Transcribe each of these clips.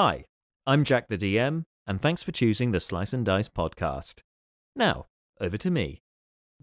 Hi, I'm Jack the DM, and thanks for choosing the Slice and Dice podcast. Now, over to me.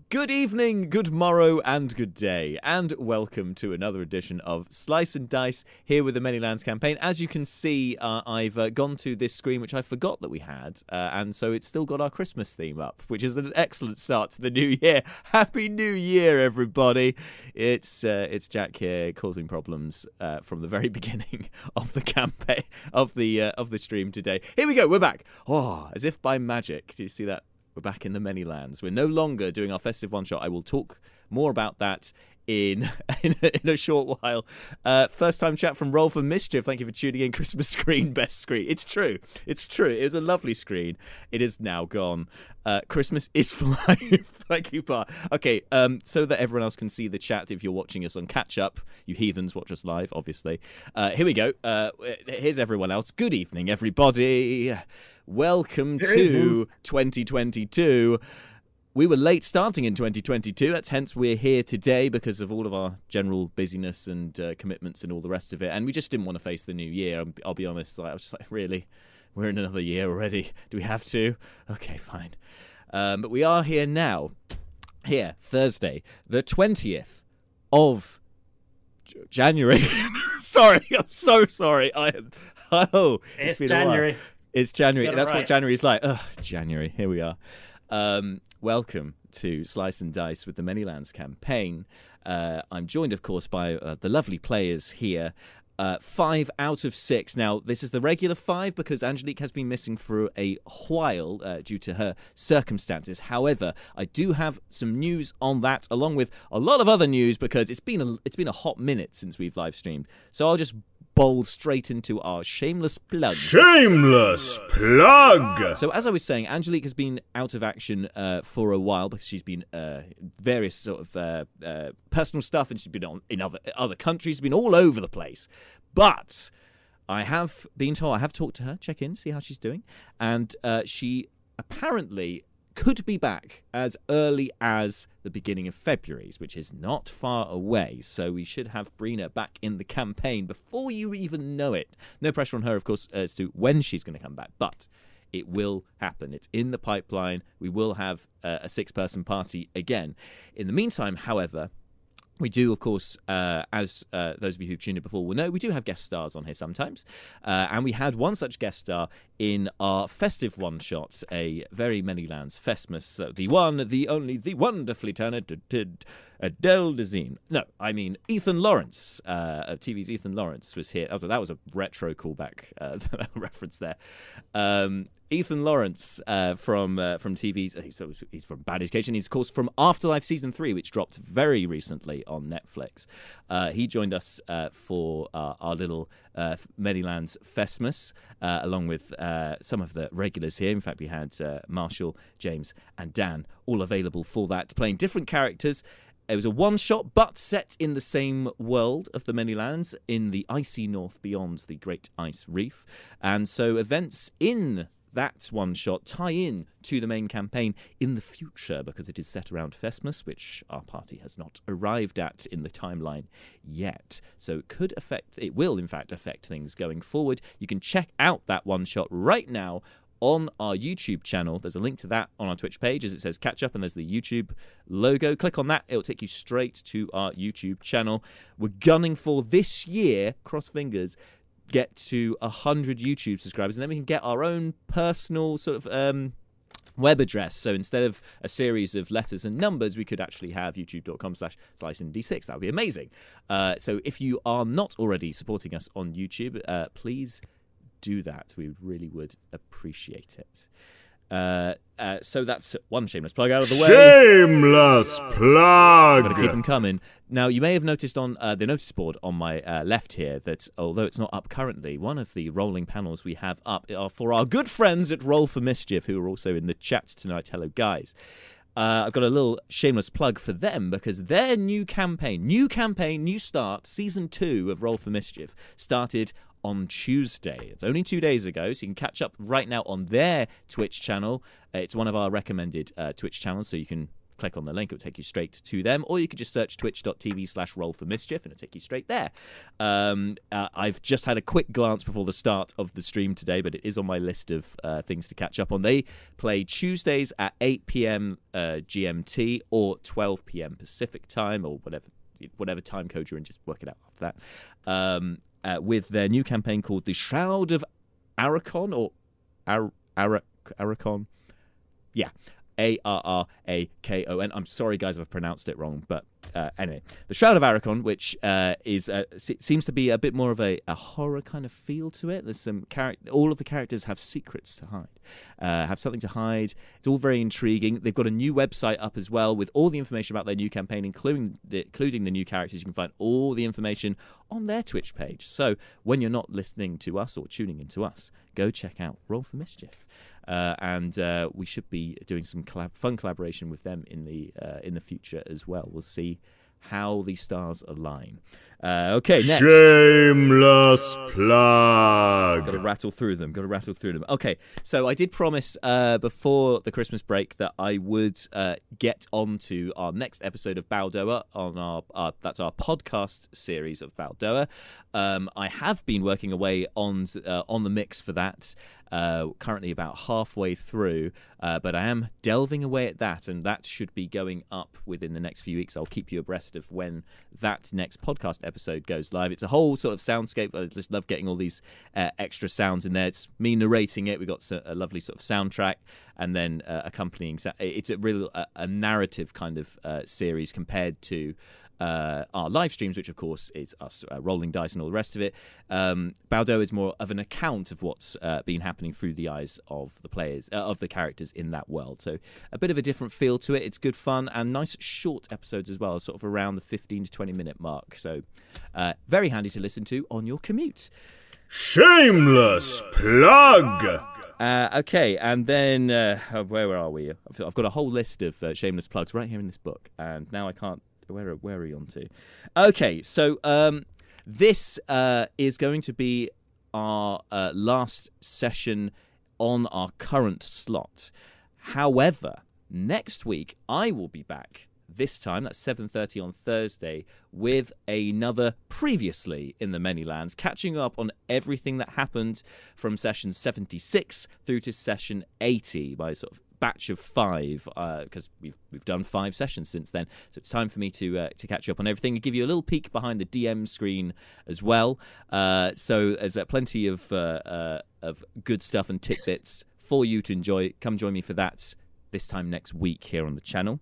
Good evening, good morrow, and good day, and welcome to another edition of Slice and Dice here with the Many Lands campaign. As you can see, uh, I've uh, gone to this screen which I forgot that we had, uh, and so it's still got our Christmas theme up, which is an excellent start to the new year. Happy New Year, everybody! It's uh, it's Jack here, causing problems uh, from the very beginning of the campaign of the uh, of the stream today. Here we go, we're back. Oh, as if by magic. Do you see that? We're back in the many lands. We're no longer doing our festive one shot. I will talk more about that in in a, in a short while. Uh, first time chat from Roll for Mischief. Thank you for tuning in. Christmas screen, best screen. It's true. It's true. It was a lovely screen. It is now gone. Uh, Christmas is for life. Thank you, Bar. Okay, um, so that everyone else can see the chat if you're watching us on catch up, you heathens watch us live, obviously. Uh, here we go. Uh, here's everyone else. Good evening, everybody. Welcome to 2022. We were late starting in 2022. That's hence we're here today because of all of our general busyness and uh, commitments and all the rest of it. And we just didn't want to face the new year. I'll, I'll be honest. Like, I was just like, really, we're in another year already. Do we have to? Okay, fine. Um, but we are here now. Here, Thursday, the 20th of J- January. sorry, I'm so sorry. I am. Oh, It's while. January. It's January. That's what right. January's like. Ugh, January. Here we are. Um, welcome to Slice and Dice with the Many Lands campaign. Uh, I'm joined, of course, by uh, the lovely players here. Uh, five out of six. Now, this is the regular five because Angelique has been missing for a while uh, due to her circumstances. However, I do have some news on that, along with a lot of other news because it's been a it's been a hot minute since we've live streamed. So I'll just bowl straight into our shameless plug. Shameless plug. So as I was saying, Angelique has been out of action uh, for a while because she's been uh, various sort of uh, uh, personal stuff, and she's been on in other other countries, been all over the place. But I have been told, I have talked to her, check in, see how she's doing, and uh, she apparently could be back as early as the beginning of February, which is not far away. So we should have Brina back in the campaign before you even know it. No pressure on her, of course, as to when she's going to come back, but it will happen. It's in the pipeline. We will have uh, a six person party again. In the meantime, however, we do, of course, uh, as uh, those of you who've tuned in before will know, we do have guest stars on here sometimes. Uh, and we had one such guest star in our festive one shot, a very many lands Fesmus, uh, the one, the only, the wonderfully talented Adele Dazeem. No, I mean Ethan Lawrence, uh, TV's Ethan Lawrence was here. That was a, that was a retro callback uh, reference there. Um, Ethan Lawrence uh, from uh, from TV's he's, he's from Bad Education. He's of course from Afterlife season three, which dropped very recently on Netflix. Uh, he joined us uh, for uh, our little uh, Manylands Fesmus, uh, along with uh, some of the regulars here. In fact, we had uh, Marshall, James, and Dan all available for that, playing different characters. It was a one shot, but set in the same world of the many lands in the icy north beyond the Great Ice Reef. And so events in that one shot tie in to the main campaign in the future because it is set around Fesmus, which our party has not arrived at in the timeline yet. So it could affect, it will in fact affect things going forward. You can check out that one shot right now on our YouTube channel. There's a link to that on our Twitch page as it says catch up, and there's the YouTube logo. Click on that, it'll take you straight to our YouTube channel. We're gunning for this year, cross fingers, get to 100 YouTube subscribers, and then we can get our own personal sort of. Um, web address so instead of a series of letters and numbers we could actually have youtube.com slash slice and d6 that would be amazing uh, so if you are not already supporting us on youtube uh, please do that. We really would appreciate it. Uh, uh, so that's one shameless plug out of the way. Shameless plug. Gotta keep them coming. Now, you may have noticed on uh, the notice board on my uh, left here that although it's not up currently, one of the rolling panels we have up are for our good friends at Roll for Mischief, who are also in the chat tonight. Hello, guys. Uh, I've got a little shameless plug for them because their new campaign, new campaign, new start, season two of Roll for Mischief, started on Tuesday. It's only two days ago, so you can catch up right now on their Twitch channel. Uh, it's one of our recommended uh, Twitch channels, so you can click on the link, it'll take you straight to them, or you could just search twitch.tv slash roll for mischief and it'll take you straight there. Um, uh, I've just had a quick glance before the start of the stream today, but it is on my list of uh, things to catch up on. They play Tuesdays at 8 p.m. Uh, GMT or 12 p.m. Pacific time or whatever whatever time code you're in, just work it out after that. Um, uh, with their new campaign called the Shroud of Arrakon or Ar- Ar- Arrakon. Yeah, A R R A K O N. I'm sorry, guys, if I've pronounced it wrong, but uh, anyway, the Shroud of Arrakon, which uh, is uh, seems to be a bit more of a, a horror kind of feel to it. There's some character. All of the characters have secrets to hide, uh, have something to hide. It's all very intriguing. They've got a new website up as well with all the information about their new campaign, including the, including the new characters. You can find all the information on their Twitch page. So when you're not listening to us or tuning into us, go check out Roll for Mischief. Uh, and uh, we should be doing some collab- fun collaboration with them in the uh, in the future as well. We'll see how the stars align. Uh, okay, next. Shameless plug. Got to rattle through them. Got to rattle through them. Okay, so I did promise uh, before the Christmas break that I would uh, get onto our next episode of Baldoa on our, our that's our podcast series of Baldoa. Um, I have been working away on uh, on the mix for that. Uh, currently about halfway through, uh, but I am delving away at that, and that should be going up within the next few weeks. I'll keep you abreast of when that next podcast episode goes live. It's a whole sort of soundscape. I just love getting all these uh, extra sounds in there. It's me narrating it. We've got a lovely sort of soundtrack, and then uh, accompanying. It's a real a, narrative kind of uh, series compared to uh, our live streams, which of course is us uh, rolling dice and all the rest of it. Um, Baldo is more of an account of what's uh, been happening through the eyes of the players, uh, of the characters in that world. So a bit of a different feel to it. It's good fun and nice short episodes as well, sort of around the 15 to 20 minute mark. So uh, very handy to listen to on your commute. Shameless plug. Uh, okay, and then uh, where are we? I've, I've, got a whole list of uh, shameless plugs right here in this book, and now I can't where are, where are we on to? Okay, so um, this uh, is going to be our uh, last session on our current slot. However, next week I will be back. This time, that's 7:30 on Thursday, with another previously in the many lands, catching up on everything that happened from session 76 through to session 80 by sort of batch of five because uh, we've we've done five sessions since then. So it's time for me to uh, to catch you up on everything and give you a little peek behind the DM screen as well. Uh, so there's uh, plenty of uh, uh, of good stuff and tidbits for you to enjoy. Come join me for that this time next week here on the channel.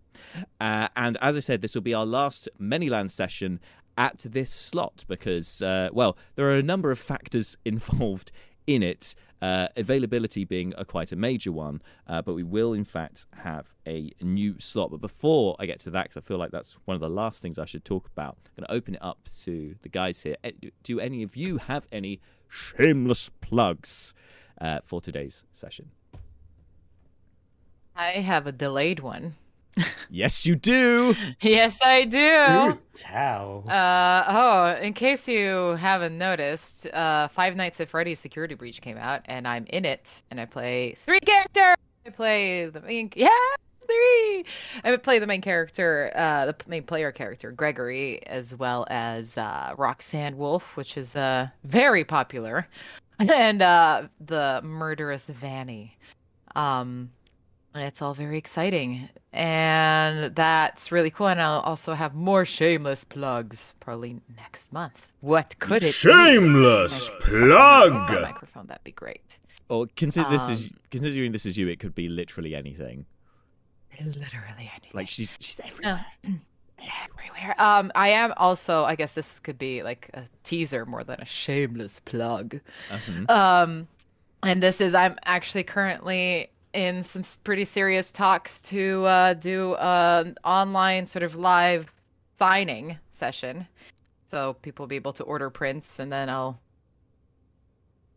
and as I said, this will be our last Manyland session at this slot because, well, there are a number of factors involved in it. Uh, availability being a quite a major one, uh, but we will in fact have a new slot. But before I get to that, because I feel like that's one of the last things I should talk about, I'm going to open it up to the guys here. Do any of you have any shameless plugs uh, for today's session? I have a delayed one yes, you do. yes, I do. Tao. Uh, oh, in case you haven't noticed, uh, Five Nights at Freddy's Security Breach came out, and I'm in it, and I play three characters. I play the main, yeah, three. I play the main character, uh, the main player character, Gregory, as well as uh, Roxanne Wolf, which is uh, very popular, and uh, the murderous Vanny. Um, it's all very exciting. And that's really cool. And I'll also have more shameless plugs probably next month. What could it shameless be? plug? Microphone, that'd be great. Or consider um, this is um, considering this is you, it could be literally anything. Literally anything. Like she's she's everywhere. everywhere. Um, I am also. I guess this could be like a teaser more than a shameless plug. Uh-huh. Um, and this is I'm actually currently in some pretty serious talks to uh, do an online sort of live signing session. So people will be able to order prints and then I'll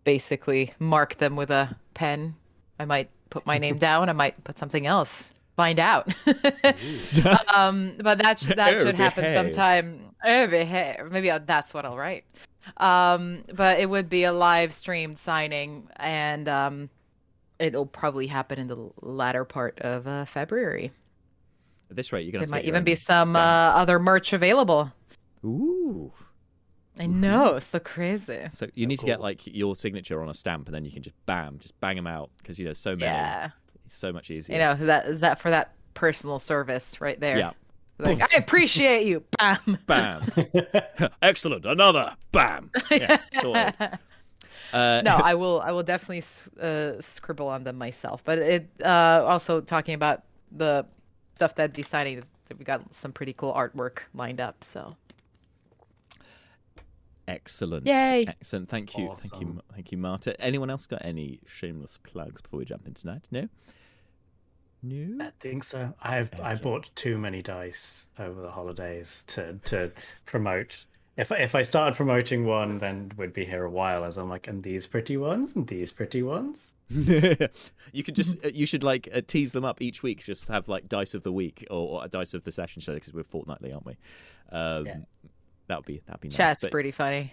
basically mark them with a pen. I might put my name down, I might put something else. Find out. um, but that, sh- that should happen sometime. Maybe that's what I'll write. Um, but it would be a live streamed signing and um, it'll probably happen in the latter part of uh, February. At this rate, you're gonna. There might even be some uh, other merch available. Ooh. I know, it's so crazy. So you need to get like your signature on a stamp, and then you can just bam, just bang them out because you know so many. Yeah, It's so much easier. you know that is that for that personal service right there. Yeah. Like, I appreciate you. Bam. Bam. Excellent. Another. Bam. Yeah. sorted. Uh, no, I will. I will definitely uh, scribble on them myself. But it uh, also talking about the stuff that'd be signing. We got some pretty cool artwork lined up. So Excellent. Yay. Excellent. Thank you. Thank you. Thank you, Marta. Anyone else got any shameless plugs before we jump in tonight? No. No. I think so. I've I bought too many dice over the holidays to to promote. If I- if I started promoting one, then we'd be here a while. As I'm like, and these pretty ones, and these pretty ones. you could just uh, you should like uh, tease them up each week. Just have like dice of the week or, or a dice of the session show because we're fortnightly, aren't we? Um, Yeah. That would be that'd be nice. chat's but- pretty funny.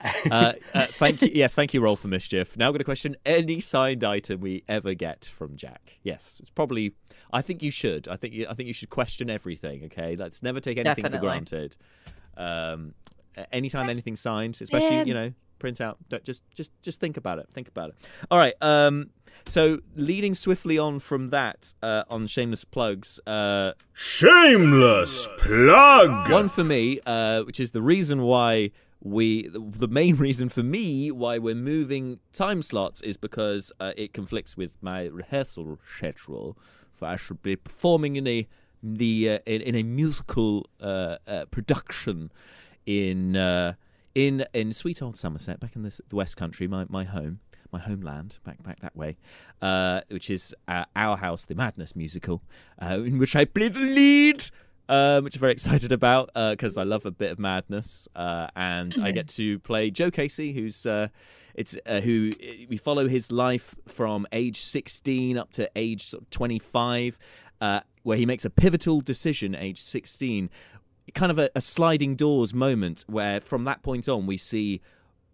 uh, uh, thank you. Yes, thank you, Roll for Mischief. Now, I've got a question. Any signed item we ever get from Jack? Yes, it's probably. I think you should. I think you, I think you should question everything. Okay, let's never take anything for Definitely. granted. Um, a- anytime anything's signed, especially Man. you know, print out. Don't, just just just think about it. Think about it. All right. Um, so leading swiftly on from that uh, on shameless plugs. Uh, Shameless plug. one for me, uh, which is the reason why we, the main reason for me why we're moving time slots is because uh, it conflicts with my rehearsal schedule. For I should be performing in a the uh, in, in a musical uh, uh, production in uh, in in sweet old Somerset, back in the, the West Country, my my home. My homeland, back back that way, uh, which is uh, Our House, the Madness musical, uh, in which I play the lead um, which I'm very excited about because I love a bit of madness, uh, and I get to play Joe Casey, who's uh, it's uh, who we follow his life from age 16 up to age sort of 25, uh, where he makes a pivotal decision, age 16, kind of a, a sliding doors moment, where from that point on we see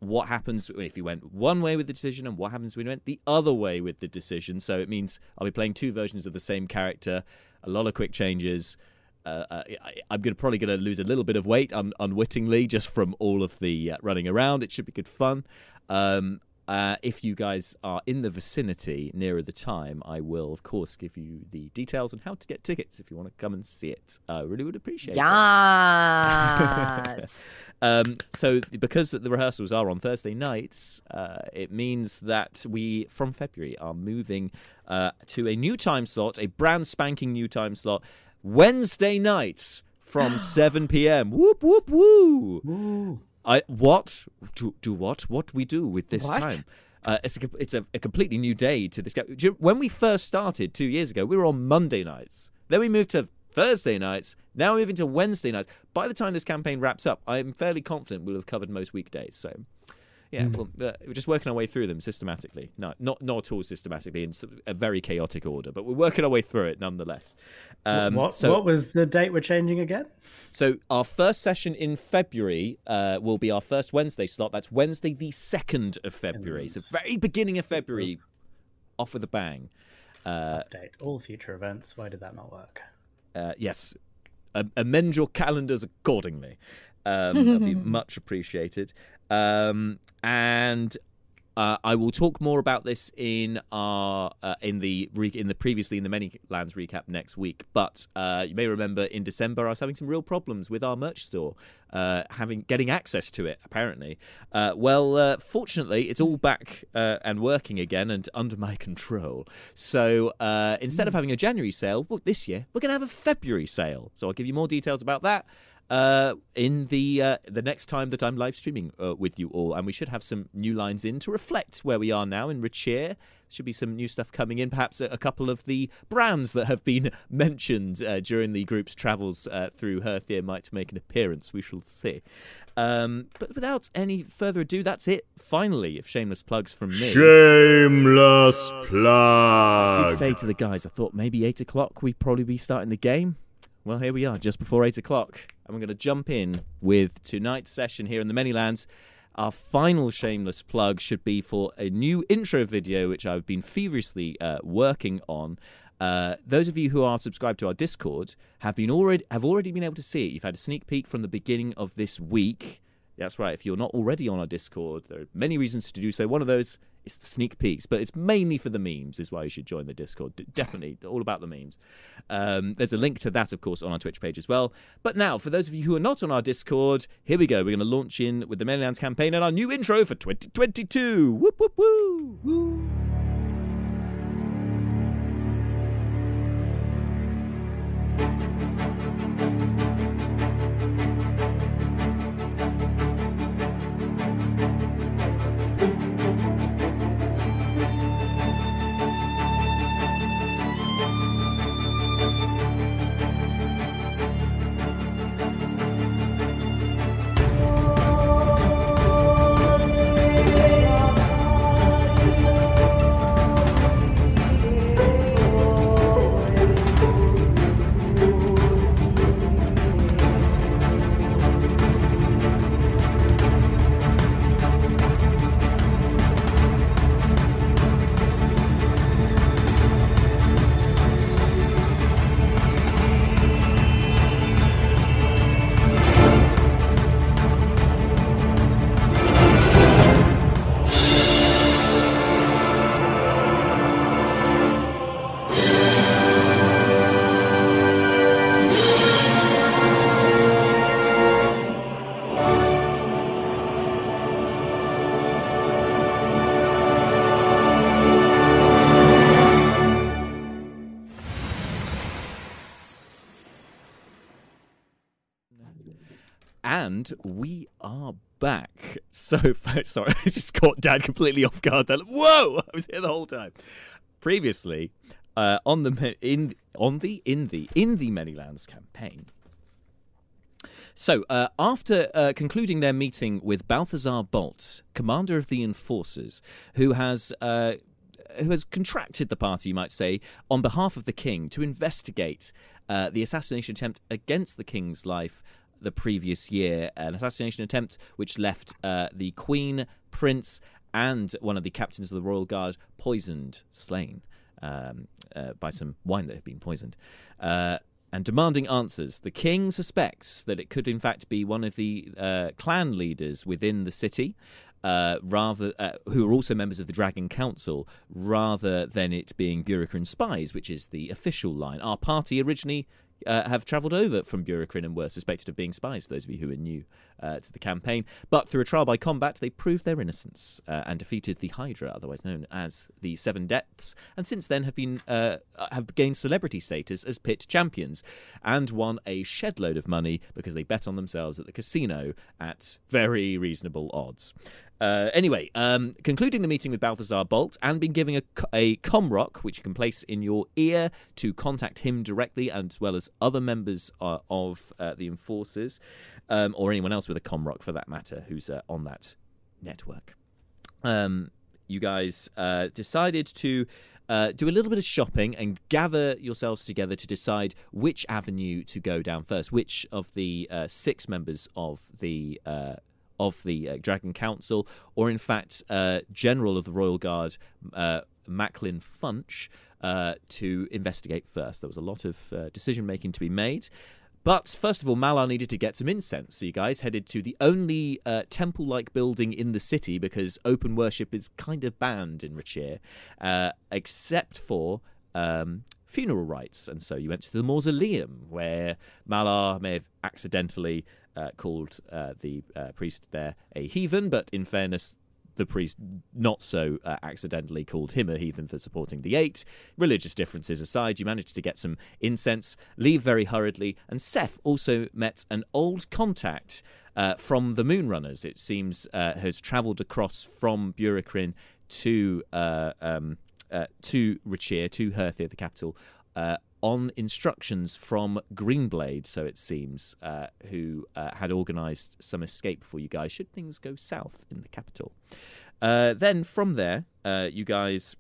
what happens if he went one way with the decision and what happens when he went the other way with the decision. So it means I'll be playing two versions of the same character, a lot of quick changes. Uh, uh, I, I'm gonna probably going to lose a little bit of weight un- unwittingly just from all of the uh, running around. It should be good fun. Um, uh, if you guys are in the vicinity nearer the time, I will, of course, give you the details on how to get tickets if you want to come and see it. I really would appreciate it. Yes. Um, so because the rehearsals are on Thursday nights, uh, it means that we from February are moving uh, to a new time slot, a brand spanking new time slot, Wednesday nights from 7 p.m. Whoop whoop woo! Ooh. I what do do what what we do with this What? time? Uh, it's a it's a, a completely new day to this. you- When we first started two years ago, we were on Monday nights. Then we moved to Thursday nights. Now we're moving to Wednesday nights. By the time this campaign wraps up, I'm fairly confident we'll have covered most weekdays. So, yeah, well, uh, we're just working our way through them systematically. No, not not at all systematically in a very chaotic order, but we're working our way through it nonetheless. Um, what so, what was the date we're changing again? so our first session in February uh, will be our first Wednesday slot. That's Wednesday, the second of February. So very beginning of February, off with a bang. Uh, Update all future events. Why did that not work? uh, yes, um, amend your calendars accordingly. Um, that'd be much appreciated. Um, and uh, I will talk more about this in our uh, in the re- in the previously in the many lands recap next week. But uh, you may remember in December I was having some real problems with our merch store, uh, having getting access to it. Apparently, uh, well, uh, fortunately, it's all back uh, and working again and under my control. So uh, instead of having a January sale, well, this year we're going to have a February sale. So I'll give you more details about that uh, in the uh, the next time that I'm live streaming uh, with you all, and we should have some new lines in to reflect where we are now in Richir. Should be some new stuff coming in, perhaps a, a couple of the brands that have been mentioned uh, during the group's travels uh, through Herthia might make an appearance. We shall see. Um, but without any further ado, that's it. Finally, if shameless plugs from me. Shameless I plug. did say to the guys, I thought maybe eight o'clock we'd probably be starting the game. Well, here we are, just before eight o'clock, and we're going to jump in with tonight's session here in the Many Lands. Our final shameless plug should be for a new intro video which I've been feverishly uh, working on. Uh, those of you who are subscribed to our Discord have been already have already been able to see it. You've had a sneak peek from the beginning of this week. That's right. If you're not already on our Discord, there are many reasons to do so. One of those is the sneak peeks, but it's mainly for the memes. Is why you should join the Discord. D- definitely, all about the memes. Um, there's a link to that, of course, on our Twitch page as well. But now, for those of you who are not on our Discord, here we go. We're going to launch in with the Manylands campaign and our new intro for 2022. Whoop whoop woo! woo. We are back. So sorry, I just caught Dad completely off guard. There, whoa! I was here the whole time. Previously, uh, on the in on the in the in the Manylands campaign. So, uh, after uh, concluding their meeting with Balthazar Bolt, commander of the Enforcers, who has uh, who has contracted the party, you might say, on behalf of the king to investigate uh, the assassination attempt against the king's life the previous year, an assassination attempt which left uh, the queen, prince, and one of the captains of the royal guard poisoned, slain um, uh, by some wine that had been poisoned. Uh, and demanding answers. The king suspects that it could, in fact, be one of the uh, clan leaders within the city, uh, rather uh, who are also members of the Dragon Council, rather than it being Burekrin spies, which is the official line. Our party originally uh, have travelled over from Burekrin and were suspected of being spies, for those of you who are new uh, to the campaign. But through a trial by combat, they proved their innocence uh, and defeated the Hydra, otherwise known as the Seven Deaths, and since then have been uh, have gained celebrity status as pit champions and won a shed load of money because they bet on themselves at the casino at very reasonable odds. Uh, anyway, um, concluding the meeting with Balthazar Bolt and been giving a, a comrock, which you can place in your ear to contact him directly, as well as other members uh, of uh, the Enforcers, um, or anyone else with a comrock for that matter, who's uh, on that network. Um, you guys uh, decided to uh, do a little bit of shopping and gather yourselves together to decide which avenue to go down first. Which of the uh, six members of the uh, of the uh, Dragon Council, or in fact, uh, General of the Royal Guard, uh, Macklin Funch, uh, to investigate first. There was a lot of uh, decision making to be made. But first of all, Malar needed to get some incense. So you guys headed to the only uh, temple like building in the city because open worship is kind of banned in Rachir, uh, except for um, funeral rites. And so you went to the mausoleum where Malar may have accidentally uh, called uh, the uh, priest there a heathen, but in fairness, the priest not so uh, accidentally called him a heathen for supporting the eight. Religious differences aside, you managed to get some incense, leave very hurriedly, and Seth also met an old contact uh, from the Moonrunners. It seems uh, has travelled across from Burekrin to uh, um, uh, to Rachir, to Herthia, the capital, uh, on instructions from Greenblade, so it seems, uh, who uh, had organised some escape for you guys should things go south in the capital. Uh, then from there, uh, you guys,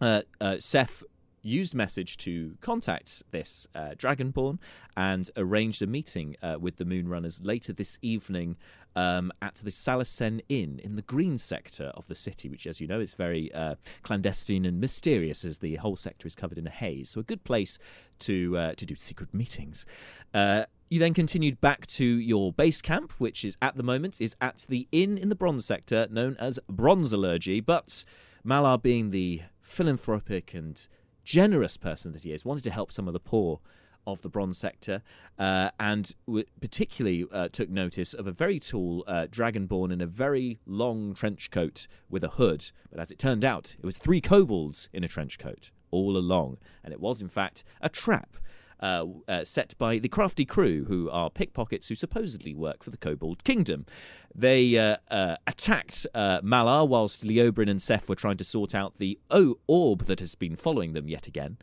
uh, uh, Seth used message to contact this Dragonborn and arranged a meeting with the Moonrunners later this evening um, at the Salacen Inn in the green sector of the city, which, as you know, is very uh, clandestine and mysterious as the whole sector is covered in a haze. So, a good place to uh, to do secret meetings. Uh, you then continued back to your base camp, which is at the moment is at the inn in the bronze sector known as Bronzalurgy. But Malar, being the philanthropic and generous person that he is, wanted to help some of the poor of the bronze sector, uh, and w- particularly uh, took notice of a very tall uh, dragonborn in a very long trench coat with a hood. But as it turned out, it was three kobolds in a trench coat all along, and it was in fact a trap. Uh, uh, set by the crafty crew, who are pickpockets who supposedly work for the Kobold Kingdom. They uh, attacked Malar whilst Leoberon and Seth were trying to sort out the oh, orb that has been following them yet again.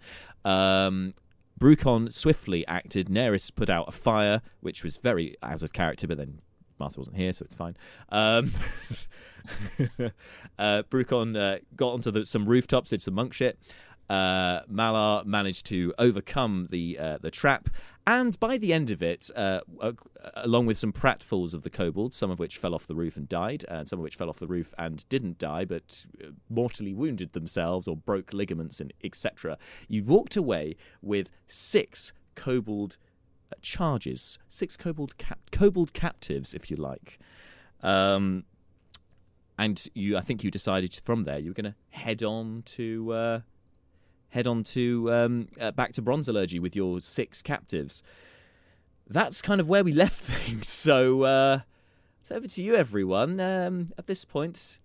Um, Brucon swiftly acted. Neris put out a fire, which was very out of character, but then Marta wasn't here, so it's fine. Um, uh, Brucon uh, got onto the, some rooftops, did some monk shit. Uh, Malar managed to overcome the uh, the trap, and by the end of it, uh, uh, along with some pratfalls of the kobolds, some of which fell off the roof and died, and some of which fell off the roof and didn't die, but uh, mortally wounded themselves or broke ligaments and etc., you walked away with six kobold uh, charges, six kobold cap- kobold captives, if you like. Um, and you, I think you decided from there you were going to head on to uh, head on to um, uh, back to Bronzalurgy with your six captives. That's kind of where we left things. So uh, it's over to you, everyone. Um, at this point,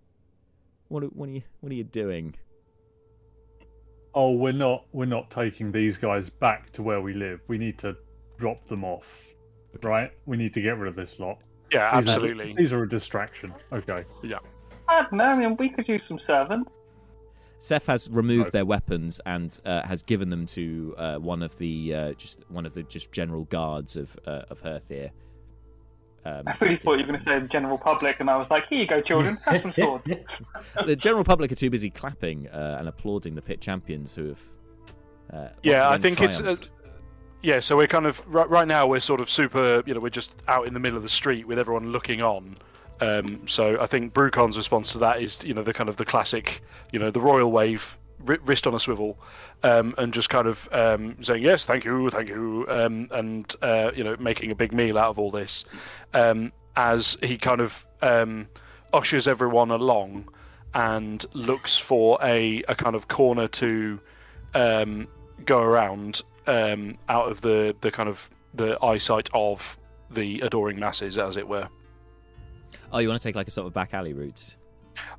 what, are- what are you what are you doing? Oh, we're not we're not taking these guys back to where we live. We need to drop them off. Right? We need to get rid of this lot. Yeah, These are- absolutely. these are a distraction. Okay. Yeah. I don't know. I mean, we could use some servants. Seth has removed Right. their weapons and uh, has given them to uh, one of the uh, just one of the just general guards of uh, of Herthir. Um, I really thought you were going to say the general public, and I was like, here you go, children, have some swords. the general public are too busy clapping uh, and applauding the pit champions who have. Uh, Yeah, I again think it's, uh. Yeah, so we're kind of right, right now we're sort of super. You know, we're just out in the middle of the street with everyone looking on. Um, so I think Brucon's response to that is, you know, the kind of the classic, you know, the royal wave, wri- wrist on a swivel, um, and just kind of um, saying yes, thank you, thank you, um, and uh, you know, making a big meal out of all this, um, as he kind of um, ushers everyone along and looks for a, a kind of corner to go around out of the, the kind of the eyesight of the adoring masses, as it were. Oh, you want to take like a sort of back alley route?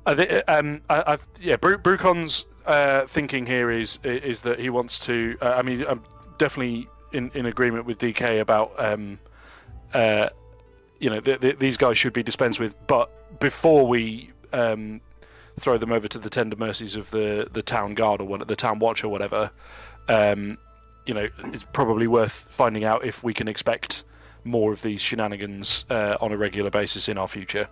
I thi- um, I, yeah, Bru- Brucon's uh, thinking here is is that he wants to. Uh, I mean, I'm definitely in, in agreement with DK about, um, uh, you know, th- th- these guys should be dispensed with. But before we um, throw them over to the tender mercies of the, the town guard or what, the town watch or whatever, um, you know, it's probably worth finding out if we can expect more of these shenanigans uh, on a regular basis in our future.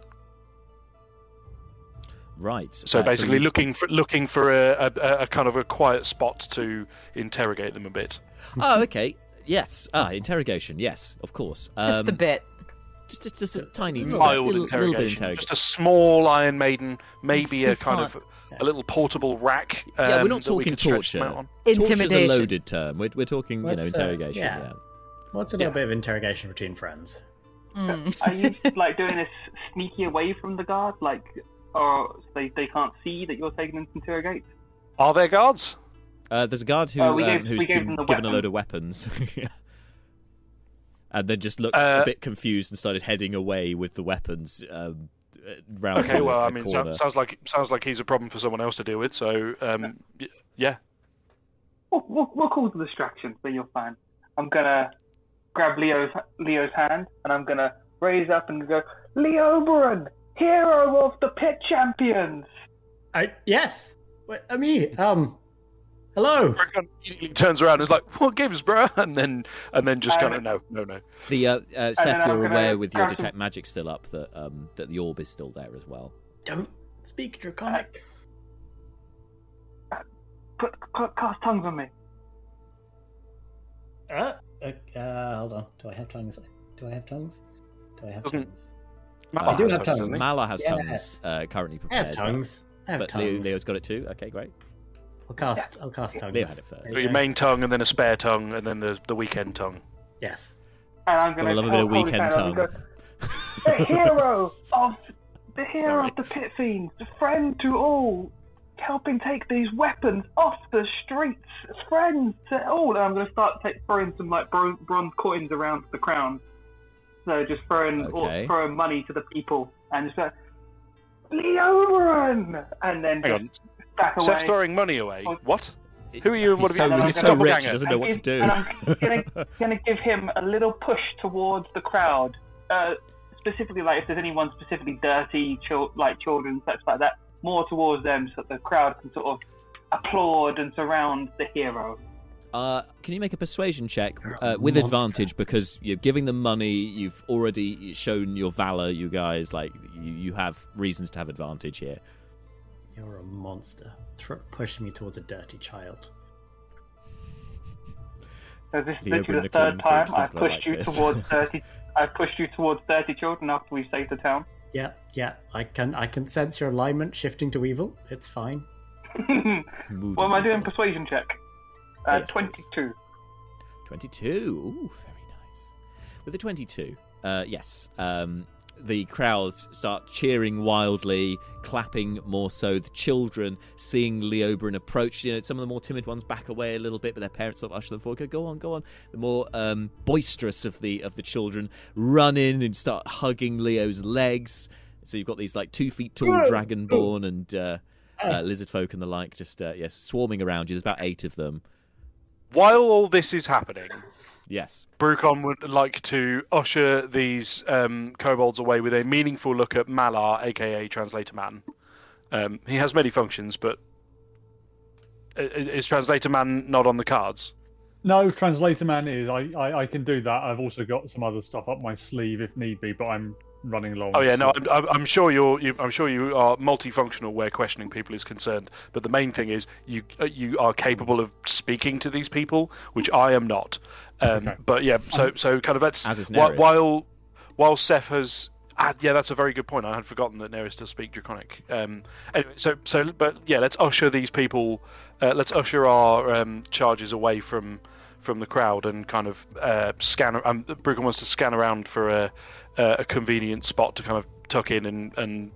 Right. So uh, basically, you- looking for looking for a, a, a kind of a quiet spot to interrogate them a bit. Oh, okay. Yes. Ah, interrogation. Yes, of course. Just Um, the bit. Just, just, just a tiny, Mild little, little bit interrogation, interrogation. just a small Iron Maiden, maybe a kind just of a little portable rack. Yeah, we're um, not that we talking could stretch torture. out on. Torture's a loaded term. We're, we're talking, you know, Let's, uh, interrogation. yeah. yeah. What's a little Yeah. bit of interrogation between friends? Mm. Are you like doing this sneaky away from the guard, like, or they they can't see that you're taking them to interrogate? Are there guards? Uh, there's a guard who Uh, we um, gave- who's been them the given a load of weapons, and then just looked Uh, a bit confused and started heading away with the weapons um, uh, round Okay, to well, I mean, corner. so, sounds like sounds like he's a problem for someone else to deal with. So, um, y- yeah, We'll, we'll, we'll call it a distraction, so you're fine. I'm gonna grab Leo's Leo's hand and I'm gonna raise up and go, Leo Oberon, hero of the pit champions. I yes. Wait, I mean, um, hello. Brucon immediately turns around and is like, "What gives, bro?" And then and then just Uh, kind of no, no, no. The uh, uh, Seth, you're aware with your detect magic still up that um, that the orb is still there as well. Don't speak draconic. Put ca- cast tongues on me. Uh, uh, uh, hold on. Do I have tongues? Do I have tongues? Do I have Doesn't- tongues? Matt I do has have tongues, tongues. doesn't he? Malar has Yeah. tongues uh, currently prepared. I prepared. have tongues. I have But Leo, tongues. Leo's got it too. Okay, great. I'll cast. I'll cast tongues. Leo had it first. So your main tongue, and then a spare tongue, and then the the weekend tongue. Yes. And I'm Gotta gonna love a bit of hold weekend hand tongue. go, The hero of the hero Sorry. of the pit fiends, the friend to all, helping take these weapons off the streets, friends to all. And I'm gonna start take, throwing some like bron- bronze coins around the crown. So just throwing Okay. or throwing money to the people and just like Leoberon, and then Hang just on, back away. Seth's throwing money away. Oh. What? Who are you? He's What have so, you? done? he's He's so a rich, he doppelganger. doesn't know what to do. give- and I'm gonna give him a little push towards the crowd. Uh, specifically, like if there's anyone specifically dirty, chil- like children, such like that, more towards them, so that the crowd can sort of applaud and surround the hero. Uh, can you make a persuasion check uh, a with monster. advantage because you're giving them money? You've already shown your valor, you guys. Like you, you have reasons to have advantage here. You're a monster. Tr- pushing me towards a dirty child. So this is literally the third time I've pushed like you this. towards thirty. I've pushed you towards thirty children after we saved the town. Yeah, yeah. I can. I can sense your alignment shifting to evil. It's fine. Moody what am I doing? Persuasion check. Uh, Yes, please. Twenty-two. 22. Ooh, very nice. With the 22, uh, yes, um, the crowds start cheering wildly, clapping more so. The children seeing Leoberon approach, you know, some of the more timid ones back away a little bit, but their parents sort of usher them forward. Go, go on, go on. The more um, boisterous of the of the children run in and start hugging Leo's legs. So you've got these like two feet tall dragonborn and uh, uh, lizard folk and the like, just uh, yes, swarming around you. There's about eight of them. While all this is happening, Yes. Brucon would like to usher these um, kobolds away with a meaningful look at Malar, aka Translator Man. Um, he has many functions, but i- i- is Translator Man not on the cards? No, translator man is. I, I I can do that. I've also got some other stuff up my sleeve if need be, but I'm running low. on Oh yeah, no. I'm, I'm, I'm sure you're. You, I'm sure you are multifunctional where questioning people is concerned. But the main thing is you uh, you are capable of speaking to these people, which I am not. Um, Okay. But yeah, so so kind of that's As is while while while Seth has. Ah, yeah, that's a very good point. I had forgotten that Nereus does speak Draconic. Um, anyway, so so, but yeah, let's usher these people. Uh, let's usher our um, charges away from from the crowd and kind of uh, scan. Um, Brucon wants to scan around for a uh, a convenient spot to kind of tuck in and and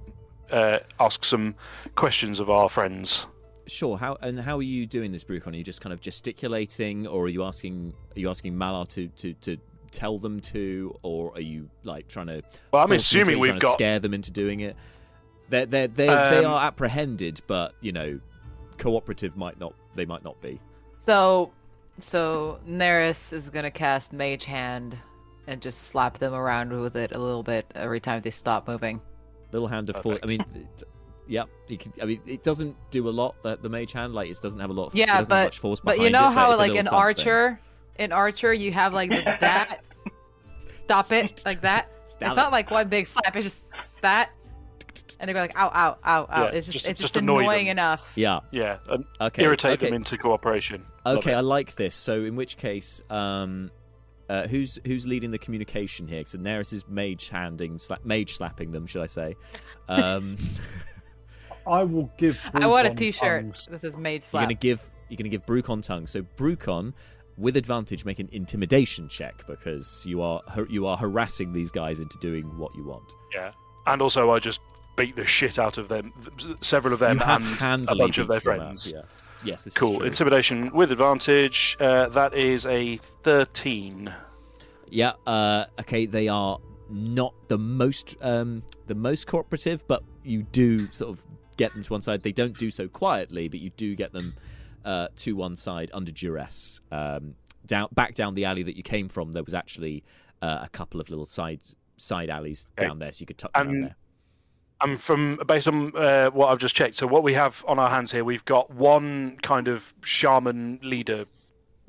uh, ask some questions of our friends. Sure. How and how are you doing this, Brucon? Are you just kind of gesticulating, or are you asking? Are you asking Malar to to to tell them to, or are you like trying to? Well, I'm assuming to, we've trying got. scare them into doing it. They're they they they Um, are apprehended, but you know, cooperative might not. They might not be. So, so Neris is gonna cast Mage Hand and just slap them around with it a little bit every time they stop moving. Little hand of full. I mean, it, yep. You can, I mean, it doesn't do a lot. The, the mage hand, like, it doesn't have a lot. Of, Yeah, but much force but you know it, how it's like an something. Archer, an Archer you have like the, that. Stop it like that. Stop it's it. not like one big slap. It's just that, and they go like ow ow ow ow. Yeah, it's just, just- it's just just, annoy annoying them. enough. Yeah. Yeah, and Okay. irritate okay. them into cooperation. Okay. I like this. So, in which case, um, uh, who's who's leading the communication here? So Neris is mage handing, sla- mage slapping them, should I say? Um, I will give. I want a Brucon T-shirt. tongues. This is Mage you're gonna give you're gonna give Brucon tongue. So Brucon, with advantage, make an intimidation check because you are har- you are harassing these guys into doing what you want. Yeah, and also I just beat the shit out of them, several of them, you and a bunch of their beat them up, friends. yeah. Yes, this Cool. Intimidation with advantage. Uh, that is a thirteen. Yeah. Uh, okay. They are not the most um, the most cooperative, but you do sort of get them to one side. They don't do so quietly, but you do get them uh, to one side under duress. Um, down back down the alley that you came from, there was actually uh, a couple of little side side alleys Okay. down there, so you could tuck them down there. And from based on uh, what I've just checked, so what we have on our hands here, we've got one kind of shaman leader,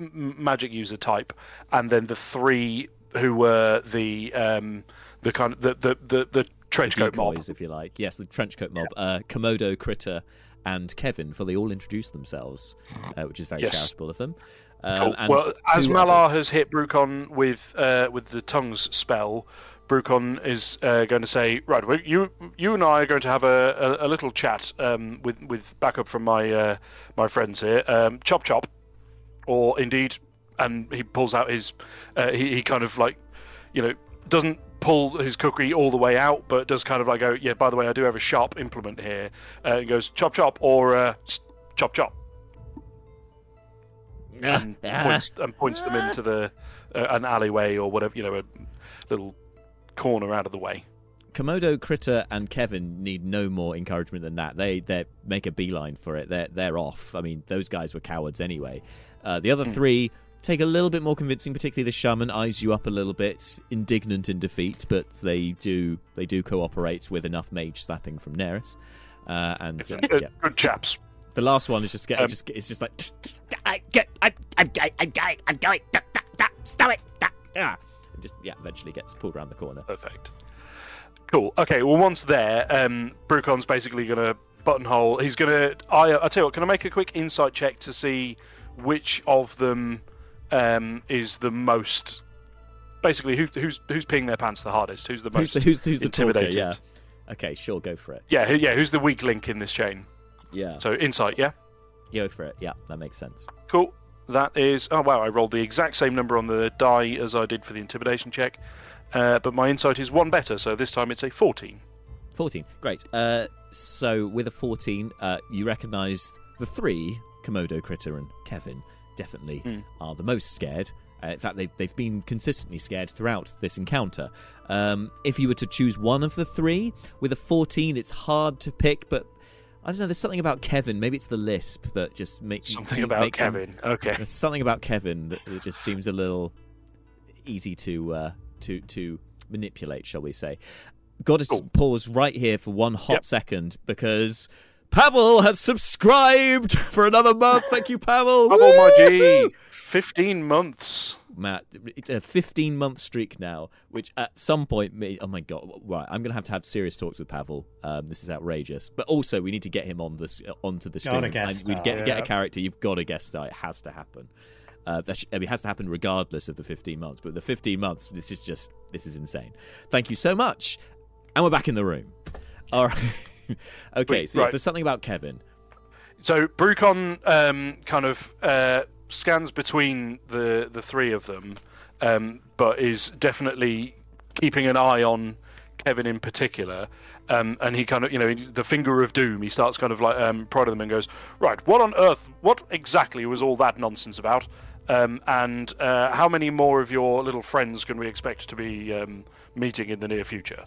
m- magic user type, and then the three who were the um, the kind of the the the, the trench the coat mob. if you like. Yes, the trench coat mob. Uh, Komodo, Critter, and Kevin, for they all introduce themselves, uh, which is very Yes. charitable of them. Um, Cool. and Well, as Malar others. has hit Brucon with uh, with the tongues spell, Brucon is uh, going to say, "Right, well, you you and I are going to have a, a, a little chat um, with with backup from my uh, my friends here. Um, chop chop, or indeed." And he pulls out his, uh, he he kind of like, you know, doesn't pull his kukri all the way out, but does kind of like go, yeah. By the way, I do have a sharp implement here. Uh, and goes chop chop or uh, chop chop and points and points them into the uh, an alleyway or whatever you know a little corner out of the way. Komodo, Critter, and Kevin need no more encouragement than that. They they make a beeline for it. They're they're off. I mean, those guys were cowards anyway. Uh, the other three take a little bit more convincing. Particularly the shaman eyes you up a little bit, indignant in defeat, but they do they do cooperate with enough mage slapping from Neris. Uh, and uh, Good, yeah, good chaps. the last one is just get Um, just it's just like I get, I, I'm going, I'm going, I'm going. Da, da, da, stop it. Da. And just yeah, eventually gets pulled around the corner. Perfect. Cool. Okay. Well, once there, um, Brucon's basically going to buttonhole. He's going to. I. I tell you what. Can I make a quick insight check to see which of them um, is the most. Basically, who, who's who's peeing their pants the hardest? Who's the Who's most the who's, who's the talker? intimidated? Yeah. Okay, sure, go for it. Yeah. Who, yeah. Who's the weak link in this chain? Yeah, So insight. Yeah. go for it. Yeah, that makes sense. Cool. That is. Oh wow! I rolled the exact same number on the die as I did for the intimidation check, uh, but my insight is one better. So this time it's a fourteen. 14. Great. Uh, so with a 14, uh, you recognise the three, Komodo, Critter, and Kevin, definitely Hmm. are the most scared. Uh, in fact, they've, they've been consistently scared throughout this encounter. Um, if you were to choose one of the three, with a 14, it's hard to pick, but I don't know, there's something about Kevin. Maybe it's the lisp that just makes Something about Kevin. Okay. There's something about Kevin that, that just seems a little easy to uh, to to manipulate, shall we say? Got to Cool. pause right here for one hot Yep. second because Pavel has subscribed for another month. Thank you, Pavel. My G. Fifteen months. Matt, it's a 15 month streak now, which at some point, may, oh my god, right, I'm gonna have to have serious talks with Pavel. Um, this is outrageous, but also we need to get him on this uh, onto the stream. Gotta guest and we'd star. get get a character. You've got to guest star. It has to happen. Uh, that sh- I mean, it has to happen regardless of the 15 months. But the 15 months, this is just this is insane. Thank you so much, and we're back in the room. All right. okay, Wait, so right. there's something about Kevin. So Brucon um, kind of uh, scans between the the three of them, um, but is definitely keeping an eye on Kevin in particular. Um, and he kind of, you know, the finger of doom. He starts kind of like um, prodding them and goes, "Right, what on earth? What exactly was all that nonsense about? Um, and uh, how many more of your little friends can we expect to be um, meeting in the near future?"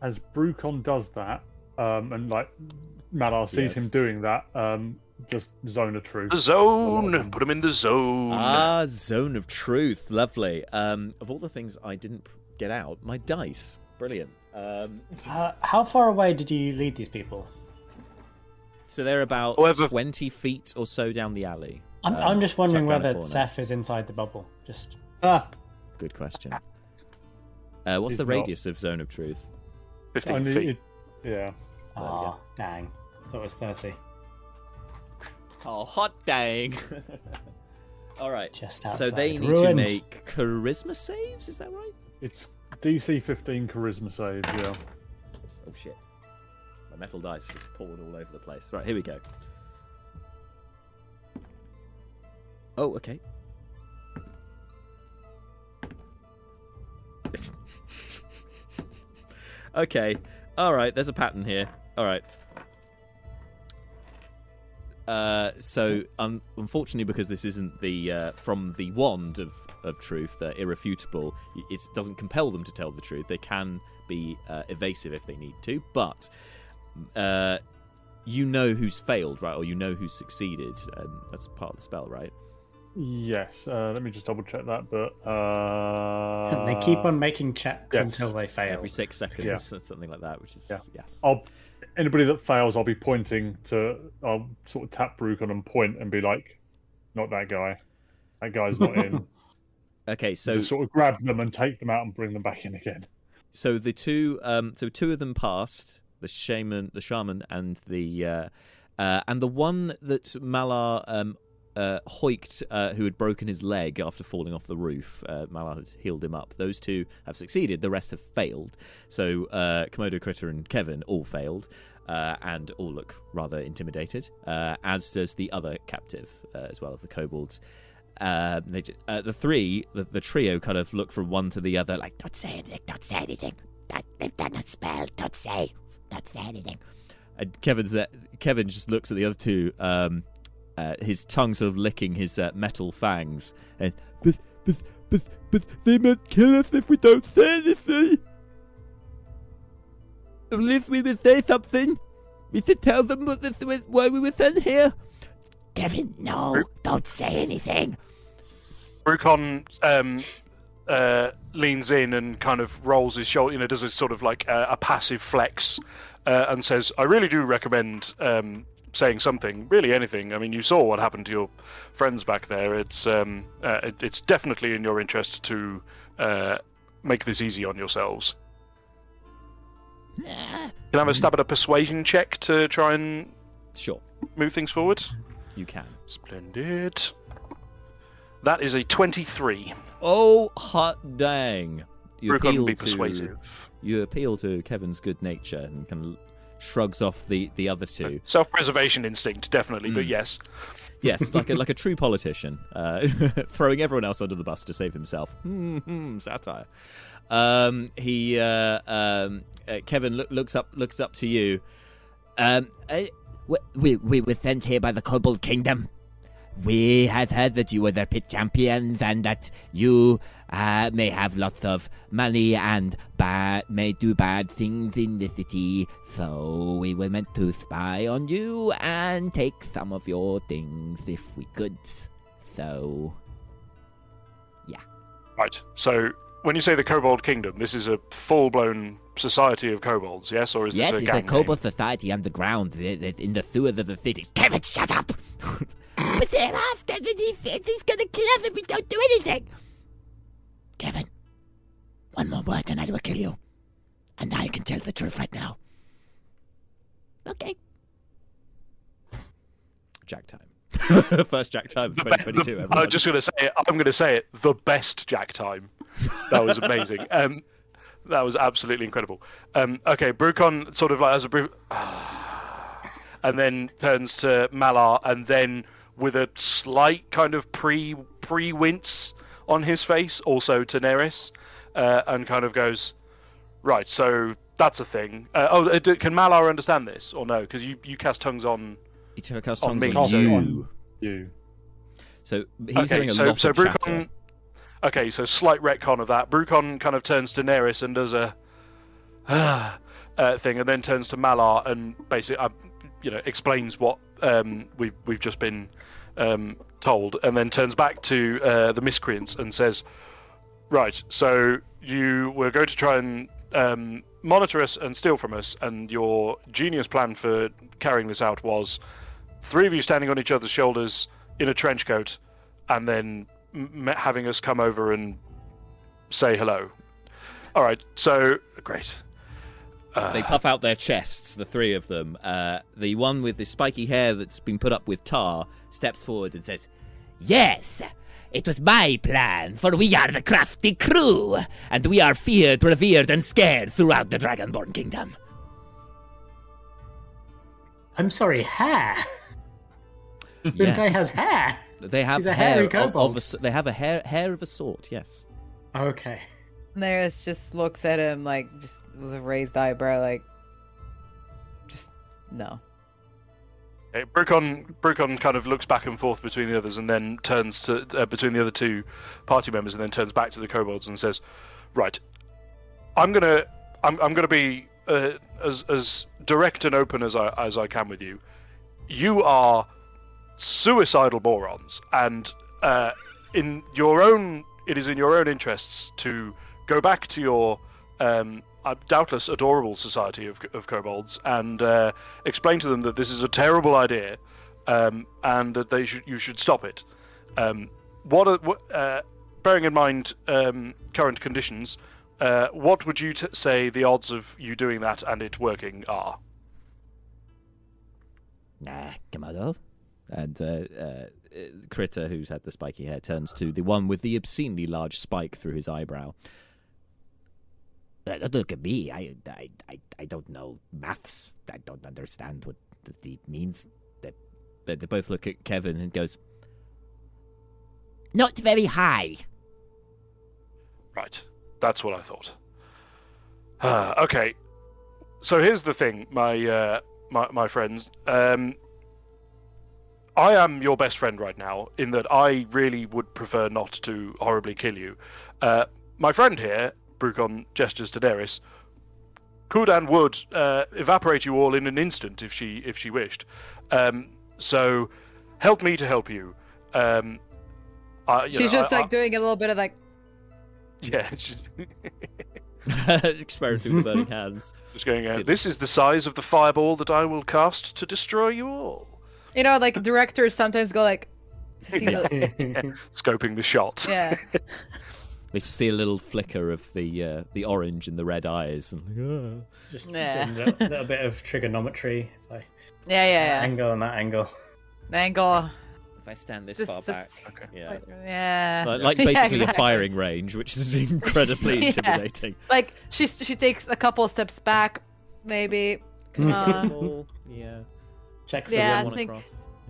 As Brucon does that, um, and like Malar sees Yes. him doing that, um, just zone of truth. The zone. Put him in the zone. Ah, zone of truth, lovely. Um, of all the things I didn't get out, my dice, brilliant. Um, Uh, how far away did you lead these people? so they're about However- twenty feet or so down the alley. I'm, Um, I'm just wondering tucked around the whether corner. Seth is inside the bubble. Just Ah, Good question. Uh, what's He's the not. radius of zone of truth? Fifteen only feet. it- yeah. we ah, dang. Thought it was thirty. Oh, hot dang! All right. Just So they need to make charisma saves. Is that right? It's DC 15 charisma save, yeah. Oh shit! My metal dice just poured all over the place. Right, here we go. Oh, okay. okay. All right. There's a pattern here. All right. Uh, so, un- unfortunately, because this isn't the uh, from the wand of, of truth, uh, irrefutable, it doesn't compel them to tell the truth. They can be uh, evasive if they need to, but uh, you know who's failed, right? Or you know who's succeeded, and that's part of the spell, right? Yes, uh, let me just double check that, but. Uh, they keep on making checks yes. until they fail. Every six seconds, Yeah. or something like that, which is Yeah. yes. I'll anybody that fails, I'll be pointing to. I'll sort of tap Brucon and point and be like, "Not that guy. That guy's not in." Okay, so so just sort of grab them and take them out and bring them back in again. so the two um so two of them passed the shaman the shaman and the uh Uh, and the one that Malar um, uh, uh, who had broken his leg after falling off the roof, uh, healed him up. Those two have succeeded. The rest have failed. So uh, Komodo Critter and Kevin all failed. Uh, and all look rather intimidated, uh, as does the other captive uh, as well of the kobolds. Uh, they, uh, the three, the, the trio, kind of look from one to the other, like Don't say anything. Don't say anything. Don't, they've done a spell. Don't say. Don't say anything. And Kevin's Kevin just looks at the other two, um, uh, his tongue sort of licking his uh, metal fangs, and but but but but they might kill us if we don't say anything. Unless we will say something. We should tell them what this was, why we were sent here. Kevin, no. Don't say anything. Brucon um, uh, leans in and kind of rolls his shoulder, you know, does a sort of like a, a passive flex uh, and says, I really do recommend um, saying something, really anything. I mean, you saw what happened to your friends back there. It's, um, uh, it, it's definitely in your interest to uh, make this easy on yourselves. Can I have a stab at a persuasion check to try and Sure, move things forward? you can. Splendid. That is a 23. Oh hot dang! You Brucon appeal be to persuasive. you appeal to Kevin's good nature and of shrugs off the the other two. Self-preservation instinct, definitely, but Mm. yes. Yes, like a, like a true politician, uh, throwing everyone else under the bus to save himself. Hmm, satire. Um, he uh, um, uh, Kevin look, looks up looks up to you. Um, uh, we, we, we were sent here by the Kobold Kingdom. We had heard that you were their pit champions and that you uh, may have lots of money and bad, may do bad things in the city. So we were meant to spy on you and take some of your things if we could. So, yeah. Right. So when you say the Kobold Kingdom, this is a full-blown society of kobolds, yes, or is yes, this a it's gang a name? Kobold society underground in the sewers of the city. Kevin, shut up! but they're after me. He says he's gonna kill us if we don't do anything. Kevin, one more word and I will kill you. And I can tell the truth right now. Okay. Jack time. First Jack time of The be- 2022. the- everyone. I'm just going to say it. I'm going to say it. The best Jack time. That was amazing. um, that was absolutely incredible. Um, okay, Brucon sort of like has a brief, and then turns to Malar, and then with a slight kind of pre pre wince on his face, also to Neris, uh, and kind of goes, right. So that's a thing. Uh, oh, uh, can Malar understand this or no? Because you you cast tongues on. he took us on me, on so- you. You. So he's okay, having a so lot so of chatter. Brucon. Okay, so slight retcon of that. Brucon kind of turns to Neris and does a uh, thing, and then turns to Malar and basically, uh, you know, explains what um, we've we've just been um, told, and then turns back to uh, the miscreants and says, "Right, so you were going to try and um, monitor us and steal from us, and your genius plan for carrying this out was three of you standing on each other's shoulders in a trench coat, and then m- having us come over and say hello. All right, so great. Uh, They puff out their chests, the three of them. Uh, the one with the spiky hair that's been put up with tar steps forward and says, Yes, it was my plan, for we are the crafty crew, and we are feared, revered, and scared throughout the Dragonborn Kingdom. I'm sorry, hair. this Yes. guy has hair. They have He's a hair of, of a, they have a hair hair of a sort. Yes. Okay. Neris just looks at him like just with a raised eyebrow, like just no. Okay, Brucon, Brucon kind of looks back and forth between the others and then turns to uh, between the other two party members and then turns back to the kobolds and says, "Right, I'm gonna I'm, I'm gonna be uh, as as direct and open as I as I can with you. You are suicidal morons, and uh, in your own it is in your own interests to go back to your um, doubtless adorable society of, of kobolds and uh, explain to them that this is a terrible idea um, and that they should you should stop it. Um, what, are, what uh, bearing in mind um, current conditions, uh, what would you t- say the odds of you doing that and it working are? Nah, Komodo. And uh, uh, Critter, who's had the spiky hair, turns to the one with the obscenely large spike through his eyebrow. Uh, look at me. I, I, I, I don't know maths. I don't understand what it means. They, they both look at Kevin and goes, Not very high. Right. That's what I thought. Ah, okay. So here's the thing, my uh, my my friends. Um, I am your best friend right now, in that I really would prefer not to horribly kill you. Uh, my friend here, Brucon gestures to Daenerys, could and would uh, evaporate you all in an instant if she if she wished. Um, so help me to help you. Um, I, you She's know, just I- like doing a little bit of like. Yeah, she- experimenting with the burning hands. just going. Uh, this is the size of the fireball that I will cast to destroy you all. You know, like directors sometimes go like. To see the, Scoping the shot. yeah. They just see a little flicker of the uh, the orange and the red eyes, and like, "Ah." Just Yeah. a little, little bit of trigonometry. If I, Yeah, yeah, yeah. Angle and that angle. Angle. if I stand this Just- far just- back, Okay. yeah, Yeah. like, like Yeah, basically a firing range, which is incredibly Yeah. intimidating. Like she she takes a couple steps back, maybe. Uh, yeah, Checks the Yeah, I think- across.